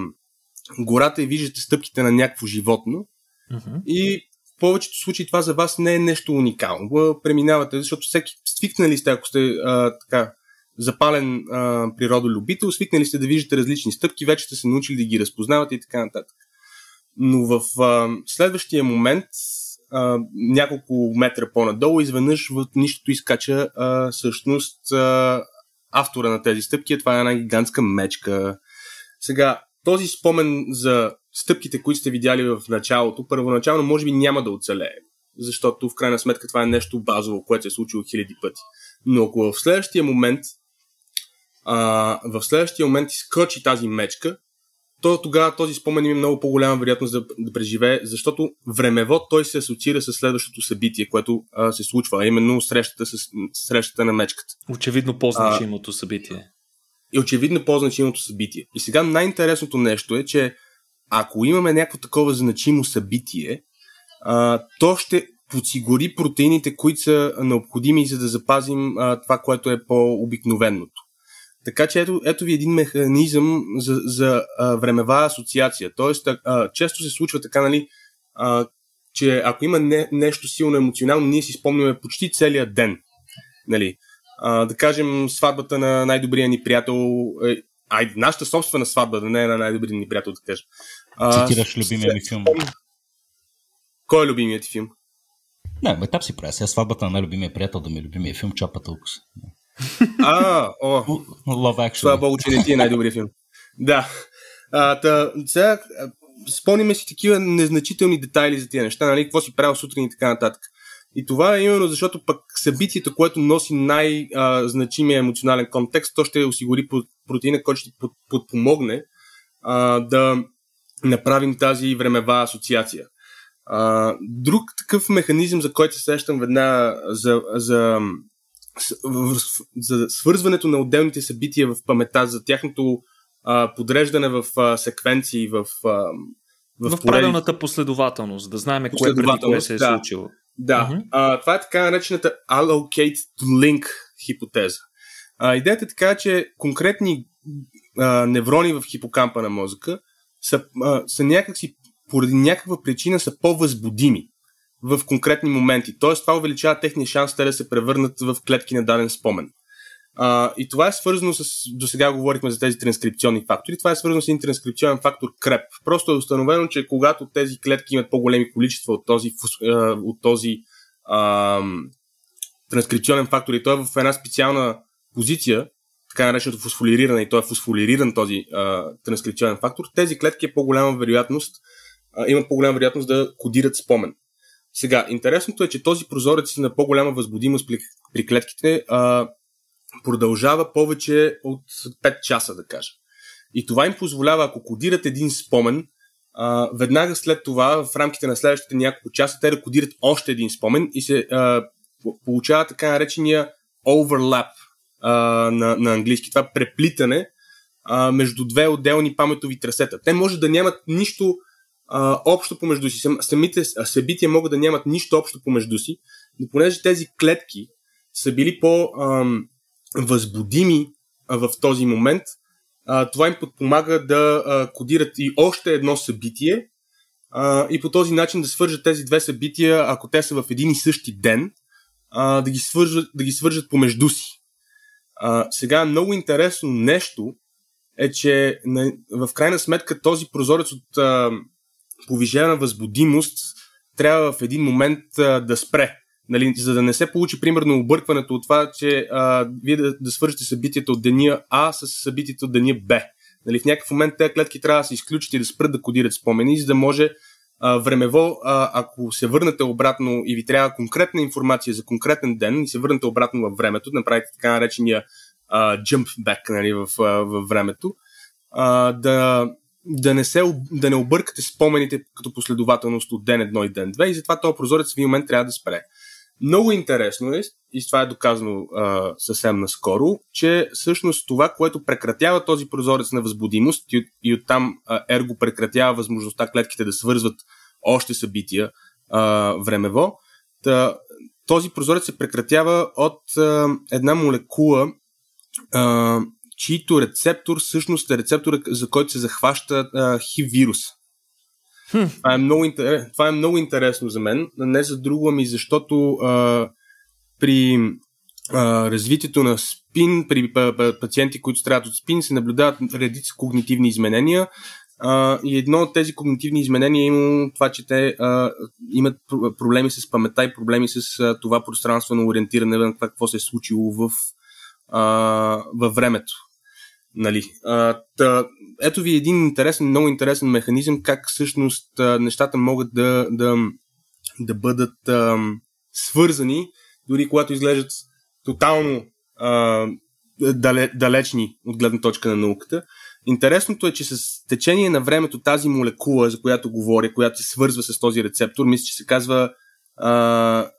гората и виждате стъпките на някакво животно uh-huh. и повечето случаи това за вас не е нещо уникално. Преминавате, защото всеки свикнали сте, ако сте а, така запален а, природолюбител, свикнали сте да виждате различни стъпки, вече сте се научили да ги разпознавате и така нататък. Но в а, следващия момент, а, няколко метра по-надолу, изведнъж в нищото изкача а, всъщност а, автора на тези стъпки. Това е една гигантска мечка. Сега, този спомен за стъпките, които сте видяли в началото, първоначално може би няма да оцелее. Защото в крайна сметка това е нещо базово, което се е случило хиляди пъти. Но ако в следващия момент а, в следващия момент изкочи тази мечка, то тогава този спомен има много по-голяма вероятност да, да преживее, защото времево той се асоциира с следващото събитие, което а, се случва, а именно срещата, с, срещата на мечката. Очевидно по-значимото събитие. И очевидно по-значимото събитие. И сега най-интересното нещо е, че ако имаме някакво такова значимо събитие, а, то ще подсигури протеините, които са необходими, за да запазим а, това, което е по-обикновеното. Така че ето, ето ви един механизъм за, за а, времева асоциация. Тоест, а, често се случва така, нали, а, че ако има не, нещо силно емоционално, ние си спомняме почти целия ден. Нали. А, да кажем, сватбата на най-добрия ни приятел, е, ай, нашата собствена сватба, да не е на най-добрия ни приятел, да кажем. А, Цитираш любимия ми филм. Кой е любимият ти филм? Не, етап си правя. Сега сватбата на най-любимия приятел да ми е любимия филм, чапа толкова. А, о, Love Actually. Това Богу, че не ти е най-добрият филм. Да. А, та, сега, спомниме си такива незначителни детайли за тия неща, нали, какво си правил сутрин и така нататък. И това е именно защото пък събитието, което носи най-значимия емоционален контекст, то ще осигури протеина, който ще подпомогне а, да направим тази времева асоциация. А, друг такъв механизъм, за който се сещам веднага за, за за свързването на отделните събития в памета, за тяхното а, подреждане в а, секвенции, в, а, в, в правилната последователност, да знаем кое преди кое се е да. случило. Да, uh-huh. а, това е така наречената allocate link хипотеза. А, идеята е така, че конкретни а, неврони в хипокампа на мозъка са, а, са някакси, поради някаква причина са по-възбудими в конкретни моменти. Тоест, това увеличава техния шанс те да се превърнат в клетки на даден спомен. А, и това е свързано с. До сега говорихме за тези транскрипционни фактори. Това е свързано с един транскрипционен фактор КРЕП. Просто е установено, че когато тези клетки имат по-големи количества от този, от този а, транскрипционен фактор и той е в една специална позиция, така нареченото фосфолириране, и той е фосфолириран този а, транскрипционен фактор, тези клетки е по-голяма вероятност, а, имат по-голяма вероятност да кодират спомен. Сега, интересното е, че този прозорец на по-голяма възбудимост при клетките а, продължава повече от 5 часа, да кажа. И това им позволява, ако кодират един спомен, а, веднага след това, в рамките на следващите няколко часа, те да кодират още един спомен и се а, получава така наречения overlap а, на, на английски. Това преплитане а, между две отделни паметови трасета. Те може да нямат нищо а, общо помежду си. Самите събития могат да нямат нищо общо помежду си, но понеже тези клетки са били по-възбудими в този момент, а, това им подпомага да а, кодират и още едно събитие а, и по този начин да свържат тези две събития, ако те са в един и същи ден, а, да, ги свържат, да ги свържат помежду си. А, сега много интересно нещо е, че на, в крайна сметка този прозорец от а, повишена възбудимост трябва в един момент а, да спре. Нали, за да не се получи примерно объркването от това, че а, вие да, да свържете събитията от деня А с събитията от деня Б. Нали, в някакъв момент тези клетки трябва да се изключат и да спрат да кодират спомени, за да може а, времево, а, ако се върнете обратно и ви трябва конкретна информация за конкретен ден и се върнете обратно във времето, да направите така наречения а, jump back нали, в, а, във времето, а, да, да не, се, да не объркате спомените като последователност от ден едно и ден две и затова този прозорец в един момент трябва да спре. Много интересно е, и това е доказано а, съвсем наскоро, че всъщност това, което прекратява този прозорец на възбудимост и, и оттам а, ерго прекратява възможността клетките да свързват още събития а, времево, та, този прозорец се прекратява от а, една молекула, а, чийто рецептор всъщност е рецептора, за който се захваща хив вирус. Хм. Това, е много това е много интересно за мен. Не за друго, ами защото а, при а, развитието на спин, при пациенти, които страдат от спин, се наблюдават редица когнитивни изменения. А, и едно от тези когнитивни изменения е именно това, че те а, имат проблеми с паметта и проблеми с а, това пространствено ориентиране на това какво се е случило в, а, във времето. Нали? А, та, ето ви един интересен, много интересен механизъм, как всъщност а, нещата могат да, да, да бъдат а, свързани, дори когато изглеждат тотално а, дале, далечни от гледна точка на науката. Интересното е, че с течение на времето тази молекула, за която говоря, която се свързва с този рецептор, мисля, че се казва а,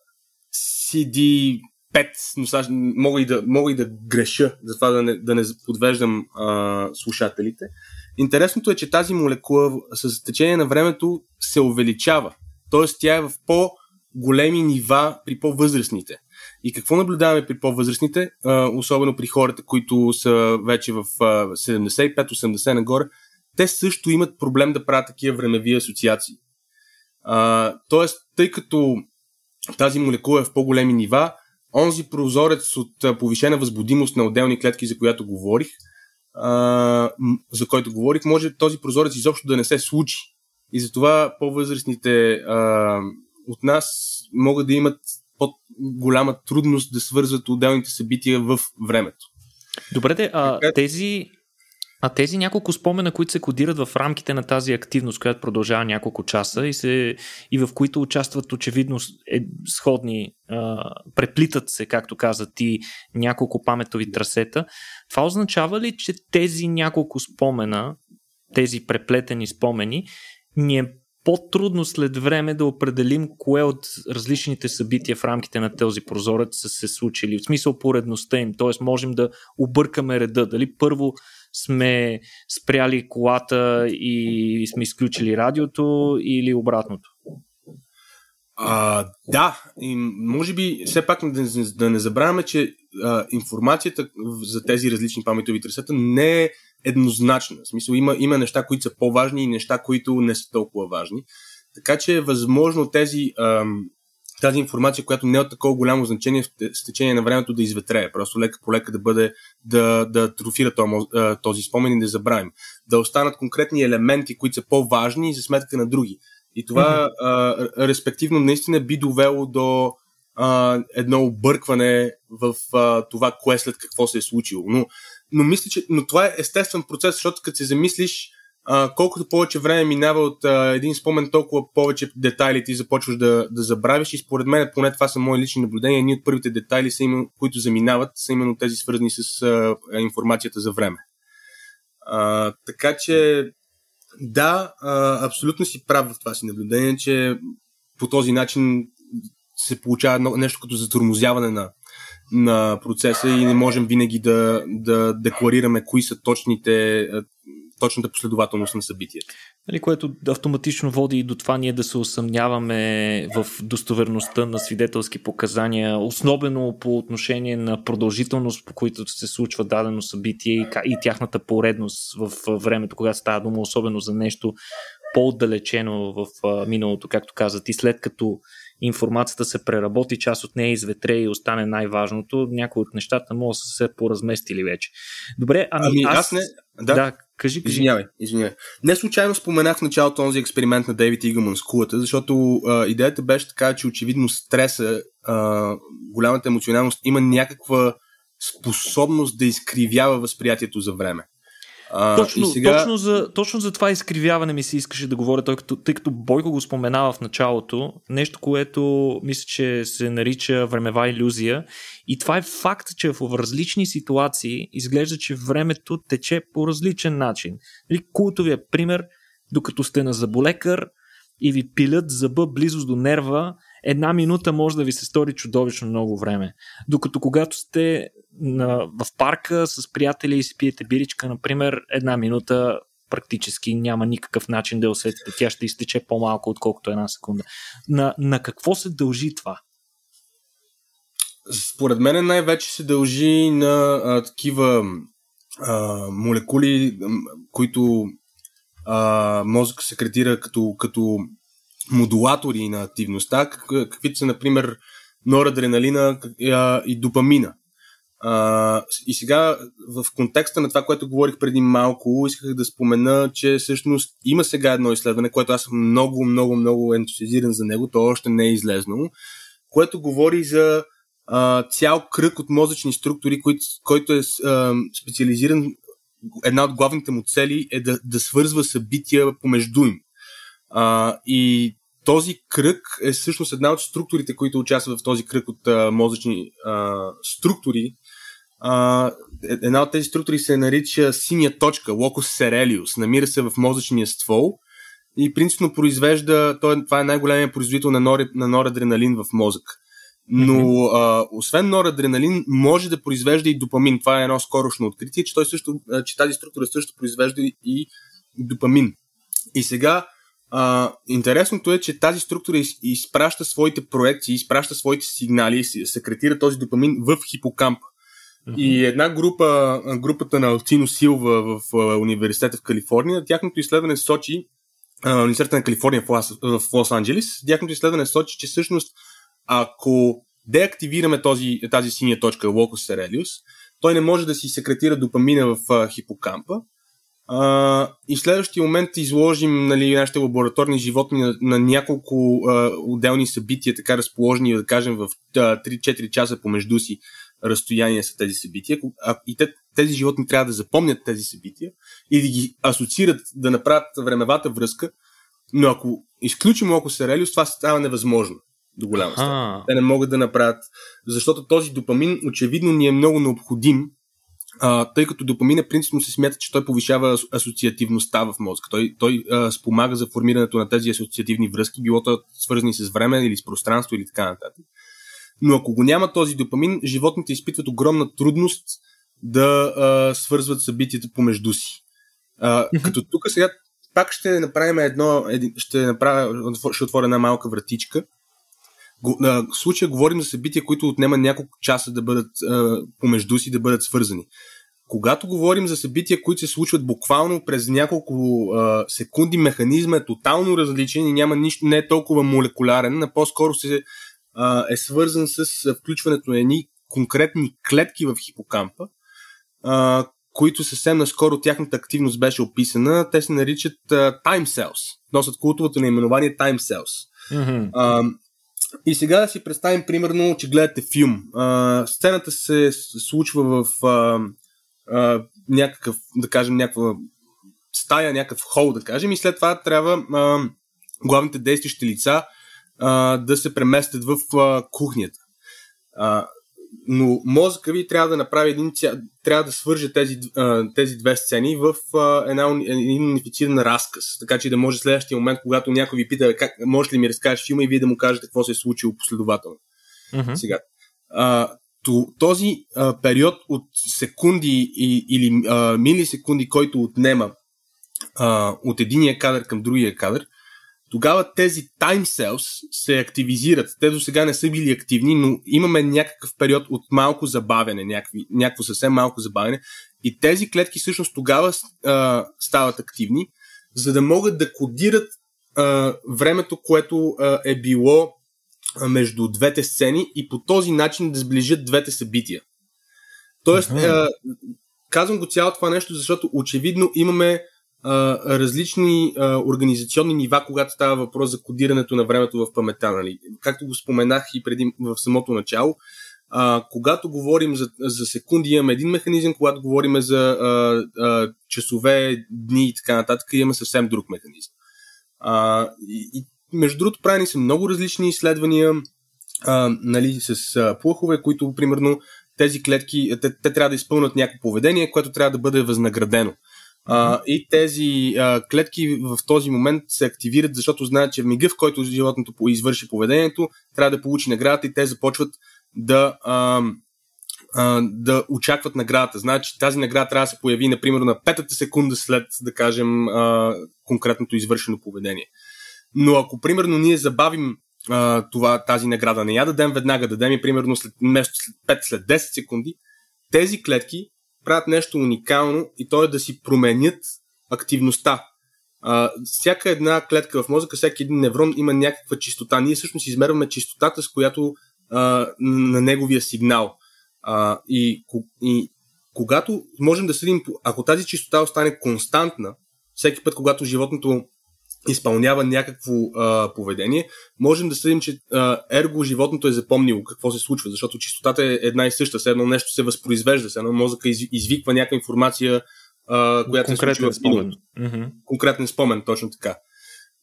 CD5, но сега мога и да, мога и да греша, затова да не, да не подвеждам а, слушателите. Интересното е, че тази молекула с течение на времето се увеличава. Тоест тя е в по-големи нива при по-възрастните. И какво наблюдаваме при по-възрастните, особено при хората, които са вече в 75-80 нагоре, те също имат проблем да правят такива времеви асоциации. тоест, тъй като тази молекула е в по-големи нива, онзи прозорец от повишена възбудимост на отделни клетки, за която говорих, за който говорих, може този прозорец изобщо да не се случи. И затова по-възрастните а, от нас могат да имат по-голяма трудност да свързват отделните събития в времето. Добре, де, а, тези, а тези няколко спомена, които се кодират в рамките на тази активност, която продължава няколко часа и, се, и в които участват очевидно е, сходни, а, преплитат се, както каза ти, няколко паметови трасета, това означава ли, че тези няколко спомена, тези преплетени спомени, ни е по-трудно след време да определим кое от различните събития в рамките на този прозорец са се случили. В смисъл поредността им. Т.е. можем да объркаме реда. Дали първо сме спряли колата и сме изключили радиото или обратното? А, да, и може би все пак да, да не забравяме, че а, информацията за тези различни паметови трасета не е еднозначна. В смисъл има, има неща, които са по-важни и неща, които не са толкова важни. Така че е възможно тези, ам, тази информация, която не е от такова голямо значение с течение на времето да изветрее. Просто лека по лека да бъде, да, да трофира този, този спомен и да забравим. Да останат конкретни елементи, които са по-важни за сметка на други. И това, mm-hmm. а, респективно, наистина би довело до а, едно объркване в а, това, кое след какво се е случило. Но но мисля, че но това е естествен процес, защото като се замислиш, колкото повече време минава от а, един спомен, толкова повече детайли ти започваш да, да забравиш и според мен, поне това са мои лични наблюдения, ние от първите детайли, са именно, които заминават, са именно тези свързани с а, информацията за време. А, така че, да, а, абсолютно си прав в това си наблюдение, че по този начин се получава нещо като затормозяване на, на процеса и не можем винаги да, да декларираме кои са точните, точната последователност на събитията. Нали, което автоматично води и до това ние да се усъмняваме в достоверността на свидетелски показания, особено по отношение на продължителност, по които се случва дадено събитие и, и тяхната поредност в времето, когато става дума особено за нещо по-отдалечено в миналото, както каза ти, след като информацията се преработи, част от нея изветре и остане най-важното, някои от нещата могат да са се поразместили вече. Добре, ами, ами аз... аз не... Да, да кажи, кажи. Извинявай, извинявай. Не случайно споменах в началото този експеримент на Дейвид Игълман с кулата, защото а, идеята беше така, че очевидно стреса, а, голямата емоционалност има някаква способност да изкривява възприятието за време. А, точно, сега... точно, за, точно за това изкривяване ми се искаше да говоря, тъй като, тъй като Бойко го споменава в началото, нещо, което мисля, че се нарича времева иллюзия. И това е факт, че в различни ситуации изглежда, че времето тече по различен начин. Нали, култовия пример, докато сте на заболекар и ви пилят зъба близост до нерва, една минута може да ви се стори чудовищно много време. Докато когато сте на, в парка с приятели и си пиете биричка, например, една минута практически няма никакъв начин да усетите. Тя ще изтече по-малко, отколкото една секунда. На, на какво се дължи това? Според мен най-вече се дължи на а, такива а, молекули, които а, мозък секретира като, като модулатори на активността, как, каквито са, например, норадреналина и допамина. И сега, в контекста на това, което говорих преди малко, исках да спомена, че всъщност има сега едно изследване, което аз съм много, много, много ентусиазиран за него, то още не е излезнало, което говори за цял кръг от мозъчни структури, който, е специализиран. Една от главните му цели е да, да свързва събития помежду им. А, и този кръг е всъщност една от структурите, които участват в този кръг от а, мозъчни а, структури. А, е, една от тези структури се нарича синя точка, локус серелиус. Намира се в мозъчния ствол и принципно произвежда, той, това е най-големият производител на, нор, на норадреналин в мозък. Но а, освен норадреналин, може да произвежда и допамин. Това е едно скорошно откритие, че, той също, че тази структура също произвежда и допамин. И сега а, интересното е, че тази структура из, изпраща своите проекции, изпраща своите сигнали, секретира този допамин в хипокамп. Uh-huh. И една група, групата на Алцино Силва в, в университета в Калифорния, тяхното изследване сочи, университета на Калифорния в, Лос, в Лос-Анджелис, тяхното изследване сочи, че всъщност ако деактивираме този, тази синя точка, Locus Serelius, той не може да си секретира допамина в хипокампа, И в следващия момент изложим нали, нашите лабораторни животни на, на няколко uh, отделни събития, така разположени, да кажем, в uh, 3-4 часа помежду си разстояние са тези събития. А, и те, тези животни трябва да запомнят тези събития и да ги асоциират, да направят времевата връзка, но ако изключим Око Серелиус, това става невъзможно до голяма степен. Те не могат да направят, защото този допамин очевидно ни е много необходим а, тъй като допамина принципно се смята, че той повишава асоциативността в мозъка. Той, той а, спомага за формирането на тези асоциативни връзки, било то свързани с време или с пространство или така нататък. Но ако го няма този допамин, животните изпитват огромна трудност да а, свързват събитията помежду си. А, като тук сега пак ще направим едно, ще, направя, ще отворя една малка вратичка. В случая говорим за събития, които отнема няколко часа да бъдат а, помежду си, да бъдат свързани. Когато говорим за събития, които се случват буквално през няколко а, секунди, механизма е тотално различен и няма нищо, не е толкова молекулярен, а по-скоро се, а, е свързан с включването на едни конкретни клетки в хипокампа, а, които съвсем наскоро тяхната активност беше описана. Те се наричат а, time cells. Носят култовото наименование time cells. Mm-hmm. А, и сега да си представим, примерно, че гледате филм. А, сцената се случва в а, а, някакъв, да кажем, някаква стая, някакъв хол, да кажем, и след това трябва а, главните действащи лица а, да се преместят в а, кухнята. А, но мозъка ви трябва да направи един, трябва да свърже тези, тези две сцени в една, един унифициран разказ, така че да може следващия момент, когато някой ви пита как, може ли ми разкажеш филма и вие да му кажете какво се е случило последователно. Uh-huh. Сега, а, този а, период от секунди и, или а, милисекунди, който отнема а, от единия кадър към другия кадър, тогава тези time cells се активизират. Те до сега не са били активни, но имаме някакъв период от малко забавяне, някакви, някакво съвсем малко забавяне. И тези клетки всъщност тогава а, стават активни, за да могат да кодират а, времето, което а, е било а, между двете сцени и по този начин да сближат двете събития. Тоест, а, казвам го цялото това нещо, защото очевидно имаме а, различни а, организационни нива, когато става въпрос за кодирането на времето в паметта. Нали? Както го споменах и преди в самото начало, а, когато говорим за, за секунди, имаме един механизъм, когато говорим за а, а, часове, дни и така нататък, имаме съвсем друг механизъм. А, и, и между другото, правени са много различни изследвания а, нали, с а, плъхове, които, примерно, тези клетки, те, те трябва да изпълнят някакво поведение, което трябва да бъде възнаградено. А, и тези а, клетки в този момент се активират, защото знаят, че в мига, в който животното извърши поведението, трябва да получи наградата и те започват да, а, а, да очакват наградата. Знаят, че тази награда трябва да се появи, например, на петата секунда след, да кажем, а, конкретното извършено поведение. Но ако, примерно, ние забавим а, това, тази награда, не я дадем веднага, дадем я, примерно, след, след 5, след 10 секунди, тези клетки правят нещо уникално и то е да си променят активността. А, всяка една клетка в мозъка, всеки един неврон има някаква чистота. Ние всъщност измерваме чистотата, с която а, на неговия сигнал. А, и, и когато можем да съдим, ако тази чистота остане константна, всеки път, когато животното изпълнява някакво а, поведение, можем да съдим, че а, ерго животното е запомнило какво се случва, защото чистотата е една и съща, все едно нещо се възпроизвежда, все едно мозъка из, извиква някаква информация, а, която Конкретен се случва спомен. Конкретен спомен, точно така.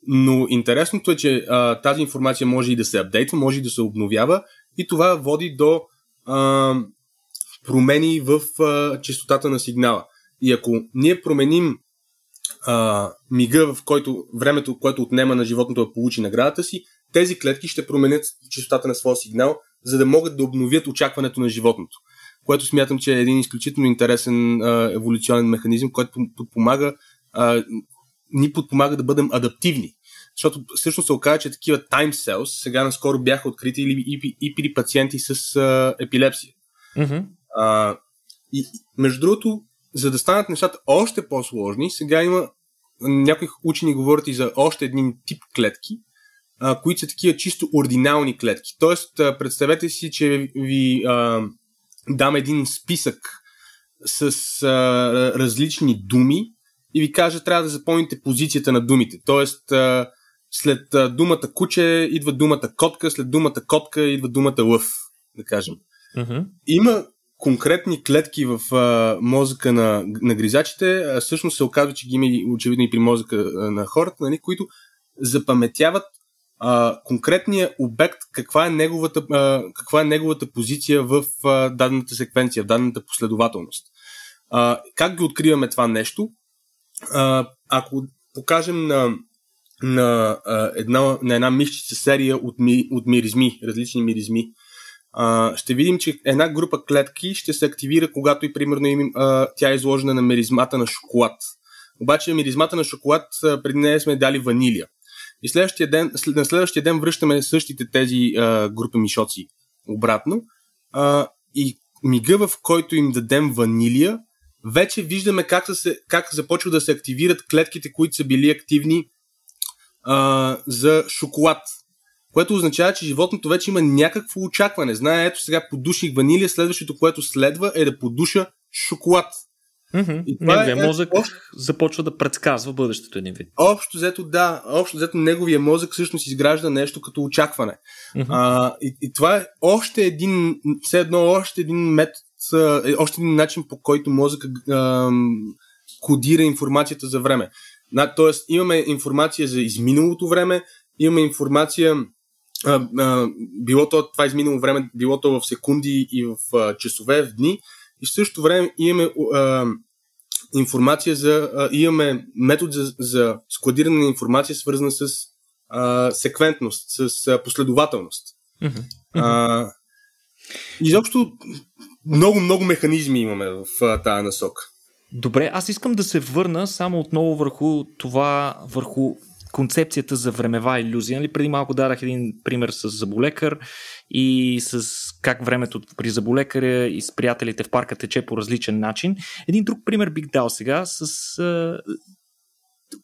Но интересното е, че а, тази информация може и да се апдейтва, може и да се обновява и това води до а, промени в а, частотата на сигнала. И ако ние променим а, мига, в който времето, което отнема на животното да получи наградата си, тези клетки ще променят частотата на своя сигнал, за да могат да обновят очакването на животното. Което смятам, че е един изключително интересен а, еволюционен механизъм, който подпомага, а, ни подпомага да бъдем адаптивни. Защото всъщност се оказа, че такива time cells сега наскоро бяха открити и, и, и при пациенти с а, епилепсия. Mm-hmm. А, и, между другото, за да станат нещата още по-сложни, сега има някои учени говорят и за още един тип клетки, а, които са такива чисто ординални клетки. Тоест, а, представете си, че ви а, дам един списък с а, различни думи и ви кажа, трябва да запомните позицията на думите. Тоест, а, след а, думата куче идва думата котка, след думата котка идва думата лъв, да кажем. Mm-hmm. Има конкретни клетки в а, мозъка на, на гризачите, а всъщност се оказва, че ги има очевидно и при мозъка на хората, нали, които запаметяват а, конкретния обект, каква е неговата, а, каква е неговата позиция в а, дадената секвенция, в дадената последователност. А, как ги откриваме това нещо? А, ако покажем на, на, а, една, на една мишчица серия от, ми, от миризми, различни миризми, а, ще видим, че една група клетки ще се активира, когато и примерно им, а, тя е изложена на миризмата на шоколад. Обаче миризмата на шоколад а, преди нея сме дали ванилия. И следващия ден, на следващия ден връщаме същите тези а, групи мишоци обратно. А, и мига, в който им дадем ванилия, вече виждаме как, се, как започва да се активират клетките, които са били активни а, за шоколад което означава, че животното вече има някакво очакване. Знае, ето сега подуших ванилия, следващото, което следва е да подуша шоколад. Mm-hmm. И това Неговия е, мозък общо... започва да предсказва бъдещето един вид. Общо взето, да. Общо взето, неговия мозък всъщност изгражда нещо като очакване. Mm-hmm. А, и, и това е още един, все едно, още един метод, е, още един начин по който мозък а, кодира информацията за време. Тоест, имаме информация за изминалото време, имаме информация а, а, било то това изминало време, било то в секунди и в а, часове, в дни. И в същото време имаме а, информация за. А, имаме метод за, за складиране на информация, свързана с а, секвентност, с а, последователност. Mm-hmm. А, изобщо много, много механизми имаме в а, тази насока. Добре, аз искам да се върна само отново върху това, върху концепцията за времева иллюзия. Нали? Преди малко дадах един пример с заболекар и с как времето при заболекаря и с приятелите в парка тече по различен начин. Един друг пример бих дал сега с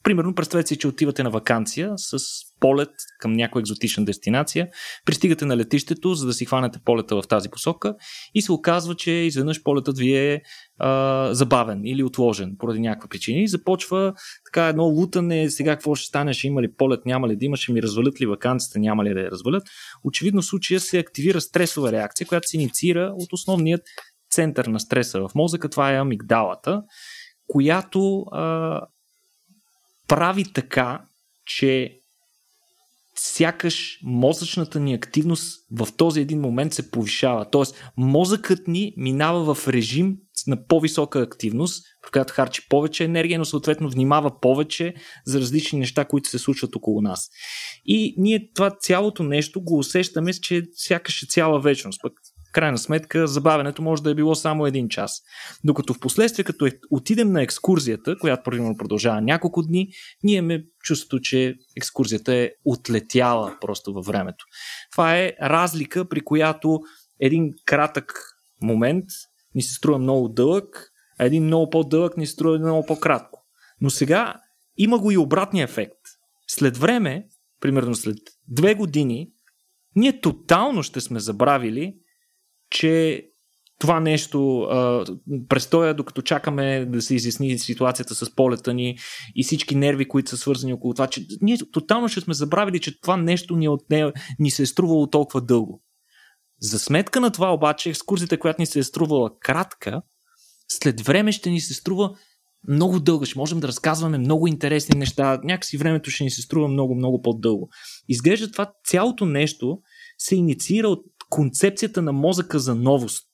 примерно, представете си, че отивате на вакансия с полет към някоя екзотична дестинация, пристигате на летището, за да си хванете полета в тази посока и се оказва, че изведнъж полетът ви е а, забавен или отложен поради някаква причина и започва така едно лутане, сега какво ще стане, ще има ли полет, няма ли да има, ще ми развалят ли вакансията, няма ли да я развалят. Очевидно в случая се активира стресова реакция, която се инициира от основният център на стреса в мозъка, това е амигдалата, която а, прави така, че сякаш мозъчната ни активност в този един момент се повишава. Тоест, мозъкът ни минава в режим на по-висока активност, в която харчи повече енергия, но съответно внимава повече за различни неща, които се случват около нас. И ние това цялото нещо го усещаме, че сякаш е цяла вечност. Пък крайна сметка забавянето може да е било само един час. Докато в последствие, като е, отидем на екскурзията, която примерно продължава няколко дни, ние имаме чувството, че екскурзията е отлетяла просто във времето. Това е разлика, при която един кратък момент ни се струва много дълъг, а един много по-дълъг ни се струва много по-кратко. Но сега има го и обратния ефект. След време, примерно след две години, ние тотално ще сме забравили, че това нещо, а, престоя докато чакаме да се изясни ситуацията с полета ни и всички нерви, които са свързани около това, че ние тотално ще сме забравили, че това нещо ни, от нея, ни се е струвало толкова дълго. За сметка на това обаче, екскурзията, която ни се е струвала кратка, след време ще ни се струва много дълга. Ще можем да разказваме много интересни неща. Някакси времето ще ни се струва много, много по-дълго. Изглежда това цялото нещо се инициира от концепцията на мозъка за новост.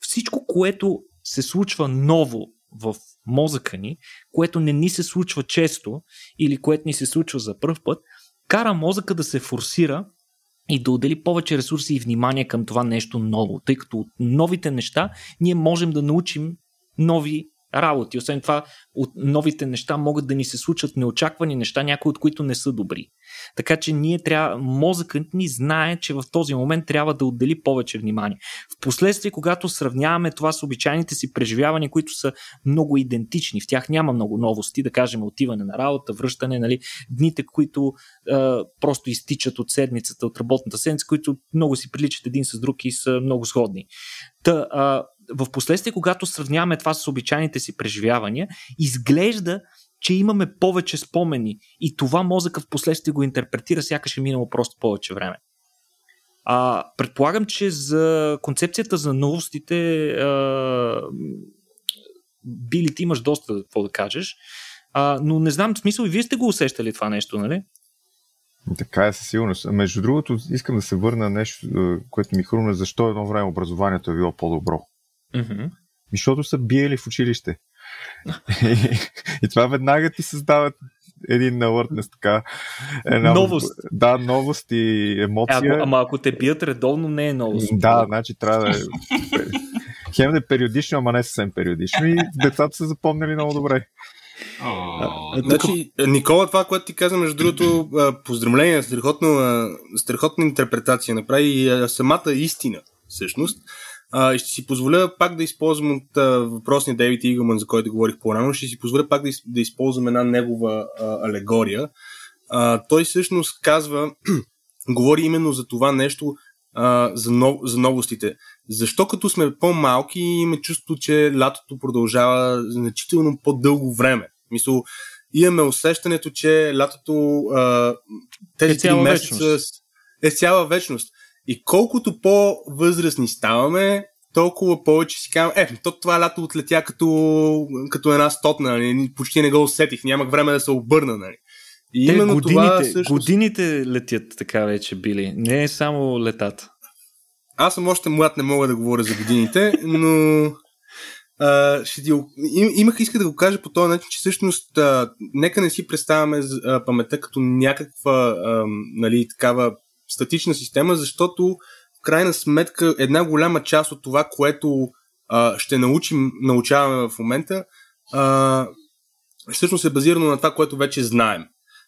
Всичко, което се случва ново в мозъка ни, което не ни се случва често или което ни се случва за първ път, кара мозъка да се форсира и да отдели повече ресурси и внимание към това нещо ново, тъй като от новите неща ние можем да научим нови работи. Освен това, от новите неща могат да ни се случат неочаквани неща, някои от които не са добри. Така че ние трябва, мозъкът ни знае, че в този момент трябва да отдели повече внимание. Впоследствие, когато сравняваме това с обичайните си преживявания, които са много идентични, в тях няма много новости, да кажем отиване на работа, връщане, нали, дните, които е, просто изтичат от седмицата, от работната седмица, които много си приличат един с друг и са много сходни. Та, в последствие, когато сравняваме това с обичайните си преживявания, изглежда, че имаме повече спомени и това мозъка в последствие го интерпретира, сякаш е минало просто повече време. А, предполагам, че за концепцията за новостите а, Били, ти имаш доста какво да кажеш, а, но не знам, смисъл и вие сте го усещали това нещо, нали? Така е със сигурност. Между другото, искам да се върна нещо, което ми хрумна, защо едно време образованието е било по-добро. Mm-hmm. Защото са биели в училище. и, и това веднага ти създава един навъртнес така. Една, новост. Да, новост и емоция. Е, ако, ама ако те бият редовно, не е новост. Да, значи трябва да е. Хем да е периодично, ама не съвсем периодично. И децата са запомнили много добре. Oh. Значи, Никола, това, което ти каза, между другото, поздравление, страхотна, страхотна интерпретация направи и самата истина, всъщност. А, ще си позволя пак да използвам от а, въпросния Дейвид Игълман, за който говорих по-рано, ще си позволя пак да, из, да използвам една негова а, алегория. А, той всъщност казва, говори именно за това нещо, а, за, нов, за новостите. Защо като сме по-малки имаме чувство, че лятото продължава значително по-дълго време? Мисъл, имаме усещането, че лятото а, тези е месеца вечност. е цяла вечност. И колкото по-възрастни ставаме, толкова повече си казвам, е, то това лято отлетя като, като една стотна, нали? почти не го усетих, нямах време да се обърна. Нали? И Те, именно годините, това всъщност... годините летят така вече били, не е само летата. Аз съм още млад, не мога да говоря за годините, но а, ще ти, им, имах иска да го кажа по този начин, че всъщност а, нека не си представяме а, паметта като някаква а, нали, такава статична система, защото в крайна сметка една голяма част от това, което а, ще научим, научаваме в момента, а, всъщност е базирано на това, което вече знаем.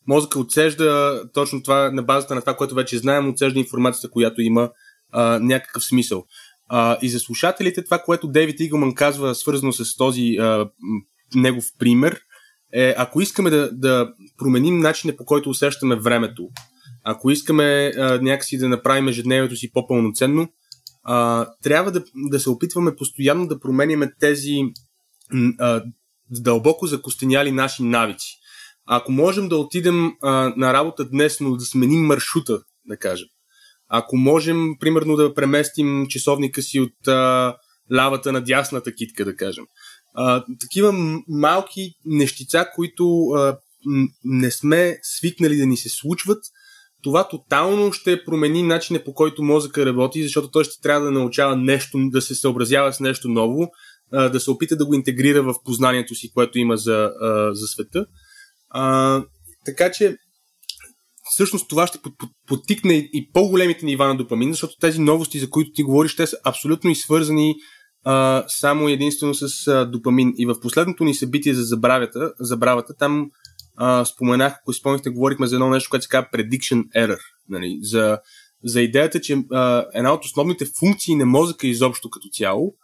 Мозъка отсежда точно това, на базата на това, което вече знаем, отсежда информацията, която има а, някакъв смисъл. А, и за слушателите, това, което Дейвид Игълман казва, свързано с този а, негов пример, е, ако искаме да, да променим начина по който усещаме времето, ако искаме а, някакси да направим ежедневието си по-пълноценно, а, трябва да, да се опитваме постоянно да променяме тези а, дълбоко закостеняли наши навици. Ако можем да отидем а, на работа днес, но да сменим маршрута, да кажем. Ако можем, примерно, да преместим часовника си от а, лавата на дясната китка, да кажем. А, такива малки нещица, които а, не сме свикнали да ни се случват, това тотално ще промени начина по който мозъка работи, защото той ще трябва да научава нещо, да се съобразява с нещо ново, да се опита да го интегрира в познанието си, което има за, за света. А, така че, всъщност това ще подтикне и по-големите нива на допамин, защото тези новости, за които ти говориш, те са абсолютно и свързани а, само единствено с а, допамин. И в последното ни събитие за забравята, забравата, там а, споменах, ако спомняхте, говорихме за едно нещо, което се казва prediction error. Нали? За, за идеята, че а, една от основните функции на мозъка изобщо като цяло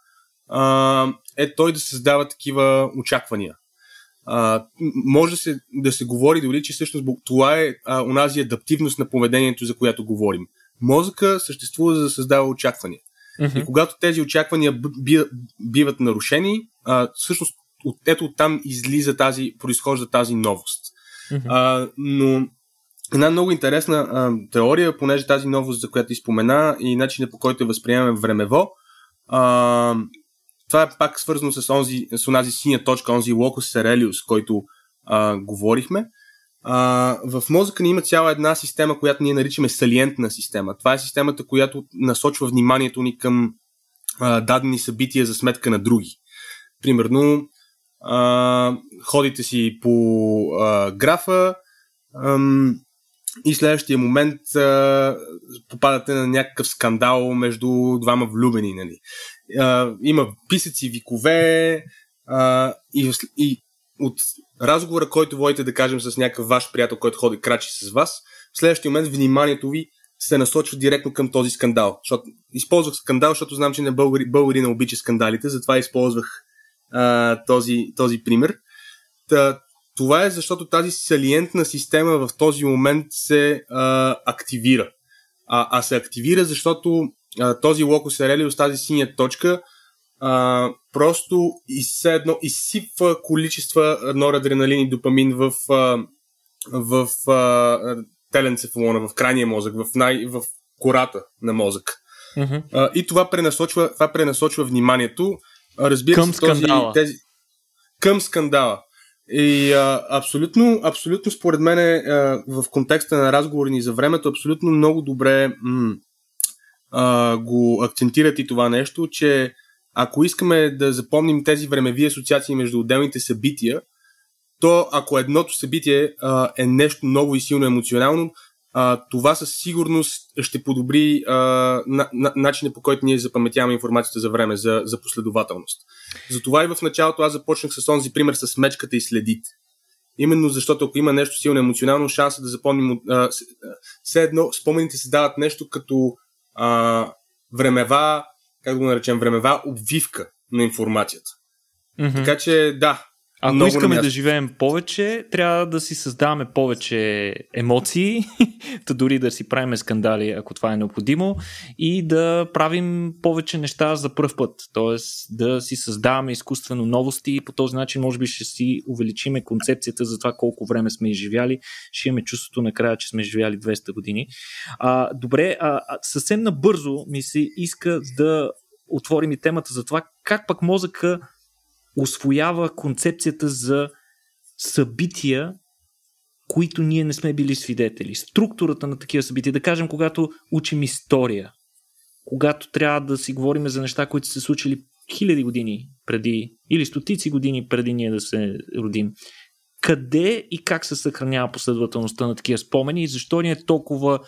а, е той да създава такива очаквания. А, може да се, да се говори дори, че всъщност това е а, онази адаптивност на поведението, за която говорим. Мозъка съществува за да създава очаквания. Mm-hmm. И когато тези очаквания биват нарушени, а, всъщност от, ето оттам излиза тази, произхожда тази новост. Mm-hmm. А, но една много интересна а, теория, понеже тази новост, за която изпомена и начинът по който я възприемаме времево, а, това е пак свързано с, онзи, с онази синя точка, онзи локус серелиус, който а, говорихме. А, в мозъка ни има цяла една система, която ние наричаме салиентна система. Това е системата, която насочва вниманието ни към а, дадени събития за сметка на други. Примерно, ходите си по а, графа ам, и следващия момент а, попадате на някакъв скандал между двама влюбени. Нали. А, има писъци, викове а, и, и от разговора, който водите, да кажем, с някакъв ваш приятел, който ходи крачи с вас, в следващия момент вниманието ви се насочва директно към този скандал. Защото, използвах скандал, защото знам, че не българи, българи не обича скандалите, затова използвах а, този, този пример. Та, това е защото тази салиентна система в този момент се а, активира. А, а се активира, защото а, този локус ерелиус, тази синя точка, а, просто все едно изсипва количества норадреналин и допамин в, а, в а, теленцефалона, в крайния мозък, в, най, в кората на мозък. Mm-hmm. А, и това пренасочва, това пренасочва вниманието. Разбира към се, този, скандала. Тези, към скандала. И а, абсолютно, абсолютно според мен а, в контекста на разговори ни за времето, абсолютно много добре м- а, го акцентират и това нещо, че ако искаме да запомним тези времеви асоциации между отделните събития, то ако едното събитие а, е нещо ново и силно емоционално, а, това със сигурност ще подобри а, на, на, начина по който ние запаметяваме информацията за време, за, за последователност. Затова и в началото аз започнах с онзи пример с мечката и следите. Именно защото ако има нещо силно емоционално, шанса да запомним, а, все едно спомените се дават нещо като а, времева, как да го наречем, времева обвивка на информацията. Mm-hmm. Така че да, ако Много искаме да живеем повече, трябва да си създаваме повече емоции, да дори да си правим скандали, ако това е необходимо, и да правим повече неща за първ път. Тоест да си създаваме изкуствено новости и по този начин може би ще си увеличиме концепцията за това колко време сме изживяли. Ще имаме чувството накрая, че сме изживяли 200 години. А, добре, а, съвсем набързо ми се иска да отворим и темата за това как пък мозъка освоява концепцията за събития, които ние не сме били свидетели. Структурата на такива събития, да кажем, когато учим история, когато трябва да си говорим за неща, които са се случили хиляди години преди или стотици години преди ние да се родим. Къде и как се съхранява последователността на такива спомени и защо ни е толкова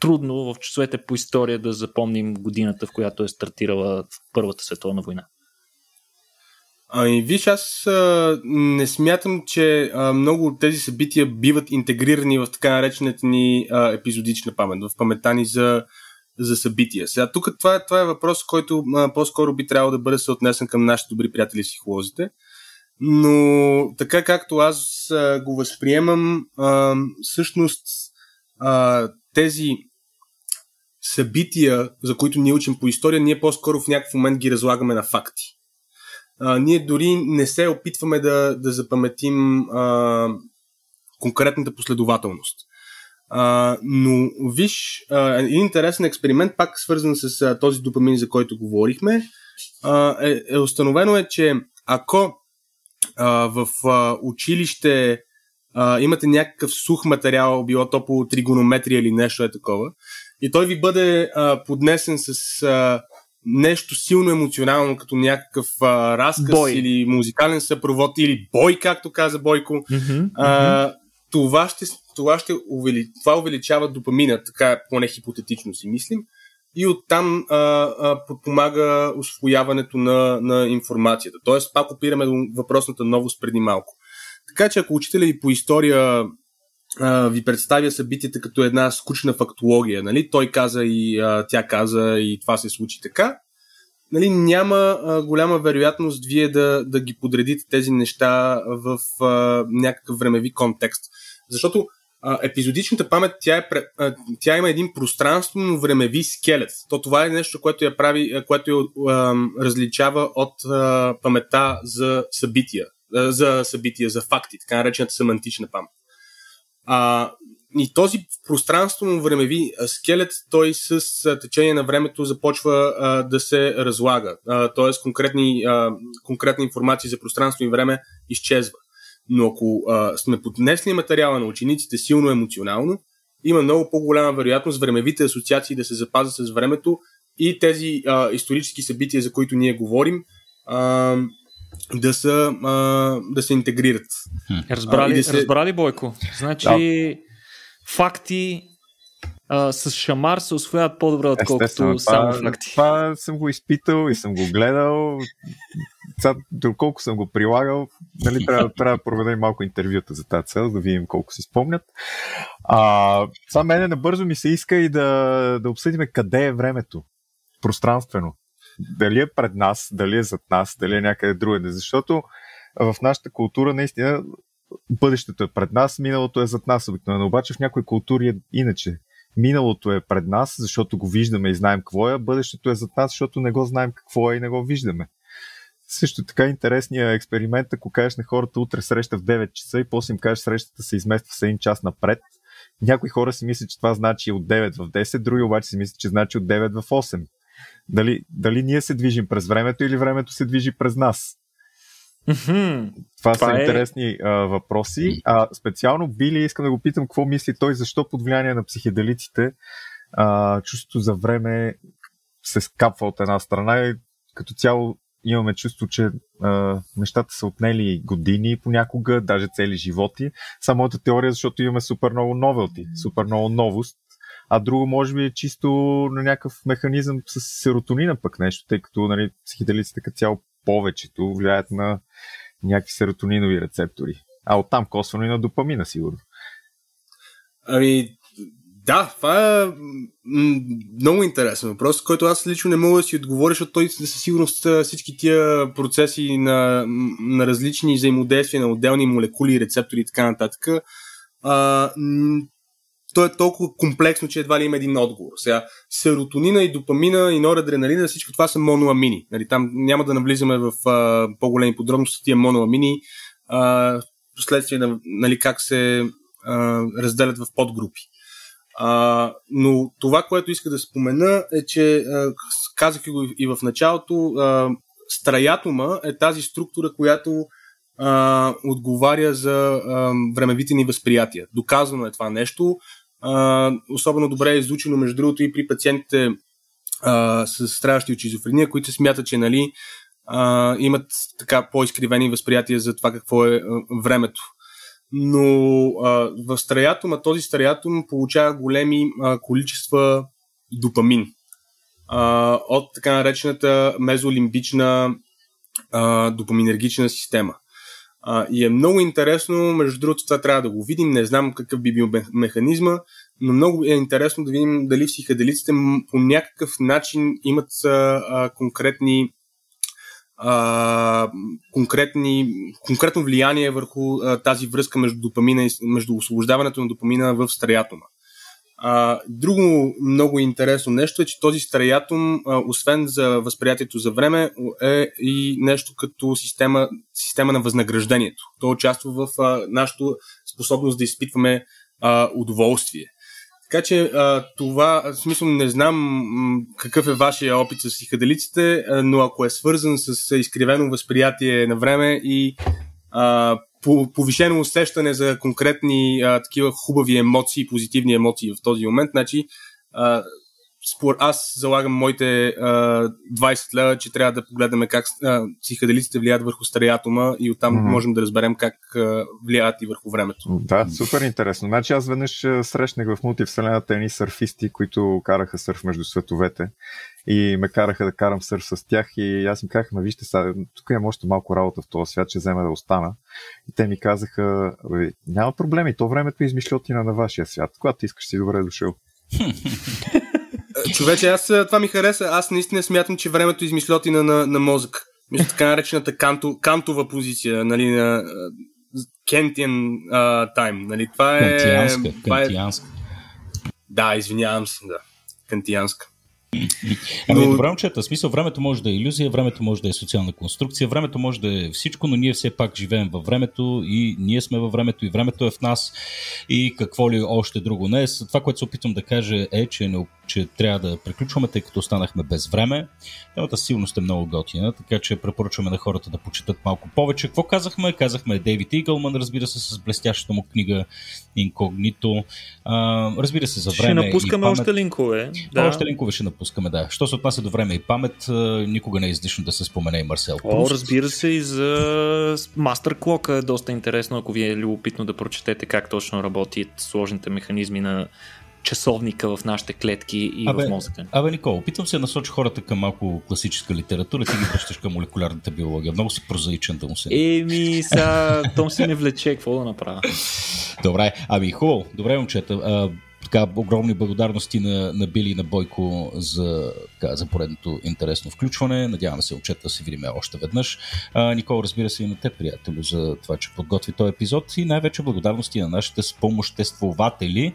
трудно в часовете по история да запомним годината, в която е стартирала Първата световна война? Ами, виж, аз а, не смятам, че а, много от тези събития биват интегрирани в така наречената ни а, епизодична памет, в паметта ни за, за събития. Сега, тук това е, това е въпрос, който а, по-скоро би трябвало да бъде съотнесен към нашите добри приятели психолозите. Но така както аз а, го възприемам, а, всъщност а, тези събития, за които ние учим по история, ние по-скоро в някакъв момент ги разлагаме на факти а, ние дори не се опитваме да, да запаметим а, конкретната последователност. А, но виж, а, един интересен експеримент, пак свързан с а, този допамин, за който говорихме, а, е, е установено е, че ако а, в а, училище а, имате някакъв сух материал, било то по тригонометрия или нещо е такова, и той ви бъде а, поднесен с а, нещо силно емоционално, като някакъв а, разказ бой. или музикален съпровод, или бой, както каза Бойко, mm-hmm, а, това ще, това ще увели, това увеличава допамина, така поне хипотетично си мислим, и оттам а, а, подпомага освояването на, на информацията. Тоест, пак опираме до въпросната новост преди малко. Така че ако учителя ви по история ви представя събитията като една скучна фактология. Нали? Той каза и а, тя каза и това се случи така. нали, няма а, голяма вероятност вие да, да ги подредите тези неща в а, някакъв времеви контекст. Защото а, епизодичната памет, тя, е, а, тя има един пространствено-времеви скелет. То това е нещо, което я прави, което я а, различава от а, паметта за събития, а, за събития, за факти, така наречената семантична памет. А, и този пространствено-времеви скелет, той с течение на времето започва а, да се разлага. Т.е. конкретни, а, конкретна информация за пространство и време изчезва. Но ако а, сме поднесли материала на учениците силно емоционално, има много по-голяма вероятност времевите асоциации да се запазят с времето и тези а, исторически събития, за които ние говорим, а, да, са, а, да се интегрират. Разбрали, а, да се... разбрали Бойко? Значи да. факти а, с шамар се освояват по-добре, отколкото само факти. Това съм го изпитал и съм го гледал. Сега, доколко съм го прилагал, нали, трябва, трябва да проведем малко интервюта за тази цел, да видим колко си спомнят. А, това мене набързо ми се иска и да, да обсъдим къде е времето. Пространствено. Дали е пред нас, дали е зад нас, дали е някъде другаде. Защото в нашата култура наистина бъдещето е пред нас, миналото е зад нас обикновено. Обаче в някои култури е иначе. Миналото е пред нас, защото го виждаме и знаем какво е, бъдещето е зад нас, защото не го знаем какво е и не го виждаме. Също така интересният експеримент, ако кажеш на хората утре среща в 9 часа и после им кажеш срещата се измества с един час напред, някои хора си мислят, че това значи от 9 в 10, други обаче си мислят, че значи от 9 в 8. Дали, дали ние се движим през времето или времето се движи през нас? Mm-hmm. Това, Това са е... интересни а, въпроси. А специално Били искам да го питам какво мисли той, защо под влияние на психеделиците а, чувството за време се скапва от една страна и като цяло имаме чувство, че а, нещата са отнели години понякога, даже цели животи. Само моята теория, защото имаме супер много новелти, супер много новост, а друго може би е чисто на някакъв механизъм с серотонина пък нещо, тъй като нали, психиделиците като цяло повечето влияят на някакви серотонинови рецептори. А оттам косвено и на допамина, сигурно. Ами, да, това е много интересен въпрос, който аз лично не мога да си отговоря, защото той със сигурност всички тия процеси на, на различни взаимодействия на отделни молекули, рецептори и така нататък, а, то е толкова комплексно, че едва ли има един отговор. Сега, серотонина и допамина и норадреналина, всичко това са моноамини. Нали, там няма да навлизаме в а, по-големи подробности тия моноамини, а, последствие на нали, как се а, разделят в подгрупи. А, но това, което иска да спомена е, че а, казах го и в началото, а, страятома е тази структура, която а, отговаря за а, времевите ни възприятия. Доказано е това нещо. Особено добре е изучено, между другото, и при пациентите а, с страдащи от шизофрения, които смятат, че нали, а, имат така по-изкривени възприятия за това какво е а, времето. Но а, в страятома, този страятом получава големи а, количества допамин а, от така наречената мезолимбична а, допаминергична система. А, и е много интересно, между другото, това трябва да го видим. Не знам какъв би бил механизма, но много е интересно да видим дали психаделиците по някакъв начин имат а, конкретни а, конкретни, конкретно влияние върху а, тази връзка между допамина между освобождаването на допамина в стриатома. А, друго много интересно нещо е, че този стриатум, а, освен за възприятието за време, е и нещо като система, система на възнаграждението. То участва в нашата способност да изпитваме а, удоволствие. Така че а, това, в смисъл не знам какъв е вашия опит с психаделиците, но ако е свързан с изкривено възприятие на време и а, повишено усещане за конкретни а, такива хубави емоции, позитивни емоции в този момент, значи а, спор, аз залагам моите а, 20 лева, че трябва да погледаме как а, психаделиците влияят върху стариатома и оттам mm-hmm. можем да разберем как а, влияят и върху времето. Да, супер интересно. Значи аз веднъж срещнах в мултивселената едни сърфисти, които караха сърф между световете и ме караха да карам сърф с тях и аз им казах, вижте, сега, тук имам още малко работа в този свят, че взема да остана. И те ми казаха, няма проблеми, то времето е измишлетина на вашия свят. Когато искаш си добре дошъл. Човече, аз това ми хареса. Аз наистина смятам, че времето е измишлетина на, на мозък. Мисля, така наречената канто, кантова позиция, нали, на Кентиан тайм. Нали, това е... Кантианска, това е... кантианска. Да, извинявам се, да. Кантианска. Ами, Но- добре, момчета, смисъл, времето може да е иллюзия, времето може да е социална конструкция, времето може да е всичко, но ние все пак живеем във времето и ние сме във времето и времето е в нас и какво ли още друго не. С- Това, което се опитвам да кажа е, че, не, че трябва да приключваме, тъй като останахме без време. Темата сигурно сте много готина, така че препоръчваме на хората да почитат малко повече. Какво казахме? Казахме Дейвид Игълман, разбира се, с блестящата му книга Инкогнито. А, разбира се, за Ще време напускаме и памет. още линкове. Да. Още линкове ще напускаме, да. Що се отнася до време и памет, никога не е излишно да се спомене и Марсел О, Пруст. разбира се, и за Мастер Клока е доста интересно, ако ви е любопитно да прочетете как точно работят сложните механизми на часовника в нашите клетки и Абе, в мозъка. Абе, Никол, опитвам се да насоча хората към малко класическа литература, ти ги връщаш към молекулярната биология. Много си прозаичен да му се. Еми, сега, Том си не влече, какво да направя? Добре, ами хубаво. Добре, момчета. А, така, огромни благодарности на, на Били и на Бойко за, така, за поредното интересно включване. Надяваме се, момчета, да се видим още веднъж. А, Никол, разбира се и на те, приятелю, за това, че подготви този епизод и най-вече благодарности на нашите спомоществователи,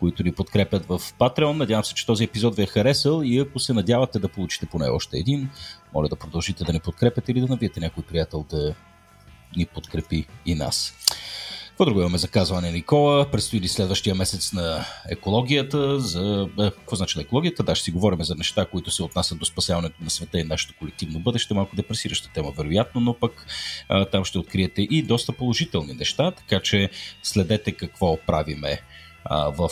които ни подкрепят в Patreon. Надявам се, че този епизод ви е харесал и ако се надявате да получите поне още един, моля да продължите да ни подкрепяте или да навиете някой приятел да ни подкрепи и нас. Какво друго имаме за казване, Никола? Предстои ли следващия месец на екологията? За... Е, какво значи на екологията? Да, ще си говорим за неща, които се отнасят до спасяването на света и нашето колективно бъдеще. Малко депресираща тема, вероятно, но пък а, там ще откриете и доста положителни неща, така че следете какво правиме в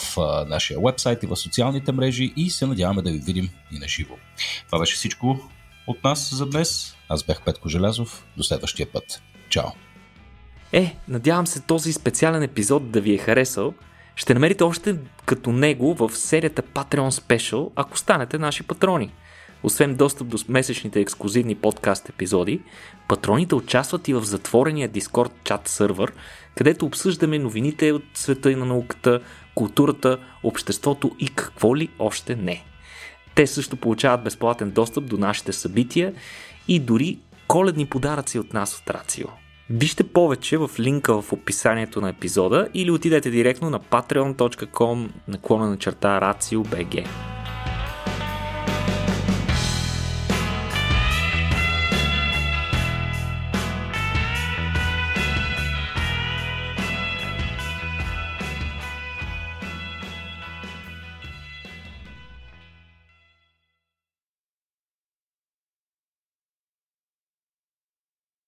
нашия вебсайт и в социалните мрежи и се надяваме да ви видим и на живо. Това беше всичко от нас за днес. Аз бях Петко Желязов. До следващия път. Чао! Е, надявам се този специален епизод да ви е харесал. Ще намерите още като него в серията Patreon Special, ако станете наши патрони. Освен достъп до месечните ексклюзивни подкаст епизоди, патроните участват и в затворения Discord чат сървър, където обсъждаме новините от света и на науката, културата, обществото и какво ли още не. Те също получават безплатен достъп до нашите събития и дори коледни подаръци от нас от Рацио. Вижте повече в линка в описанието на епизода или отидете директно на patreon.com наклона на черта RACIO.BG.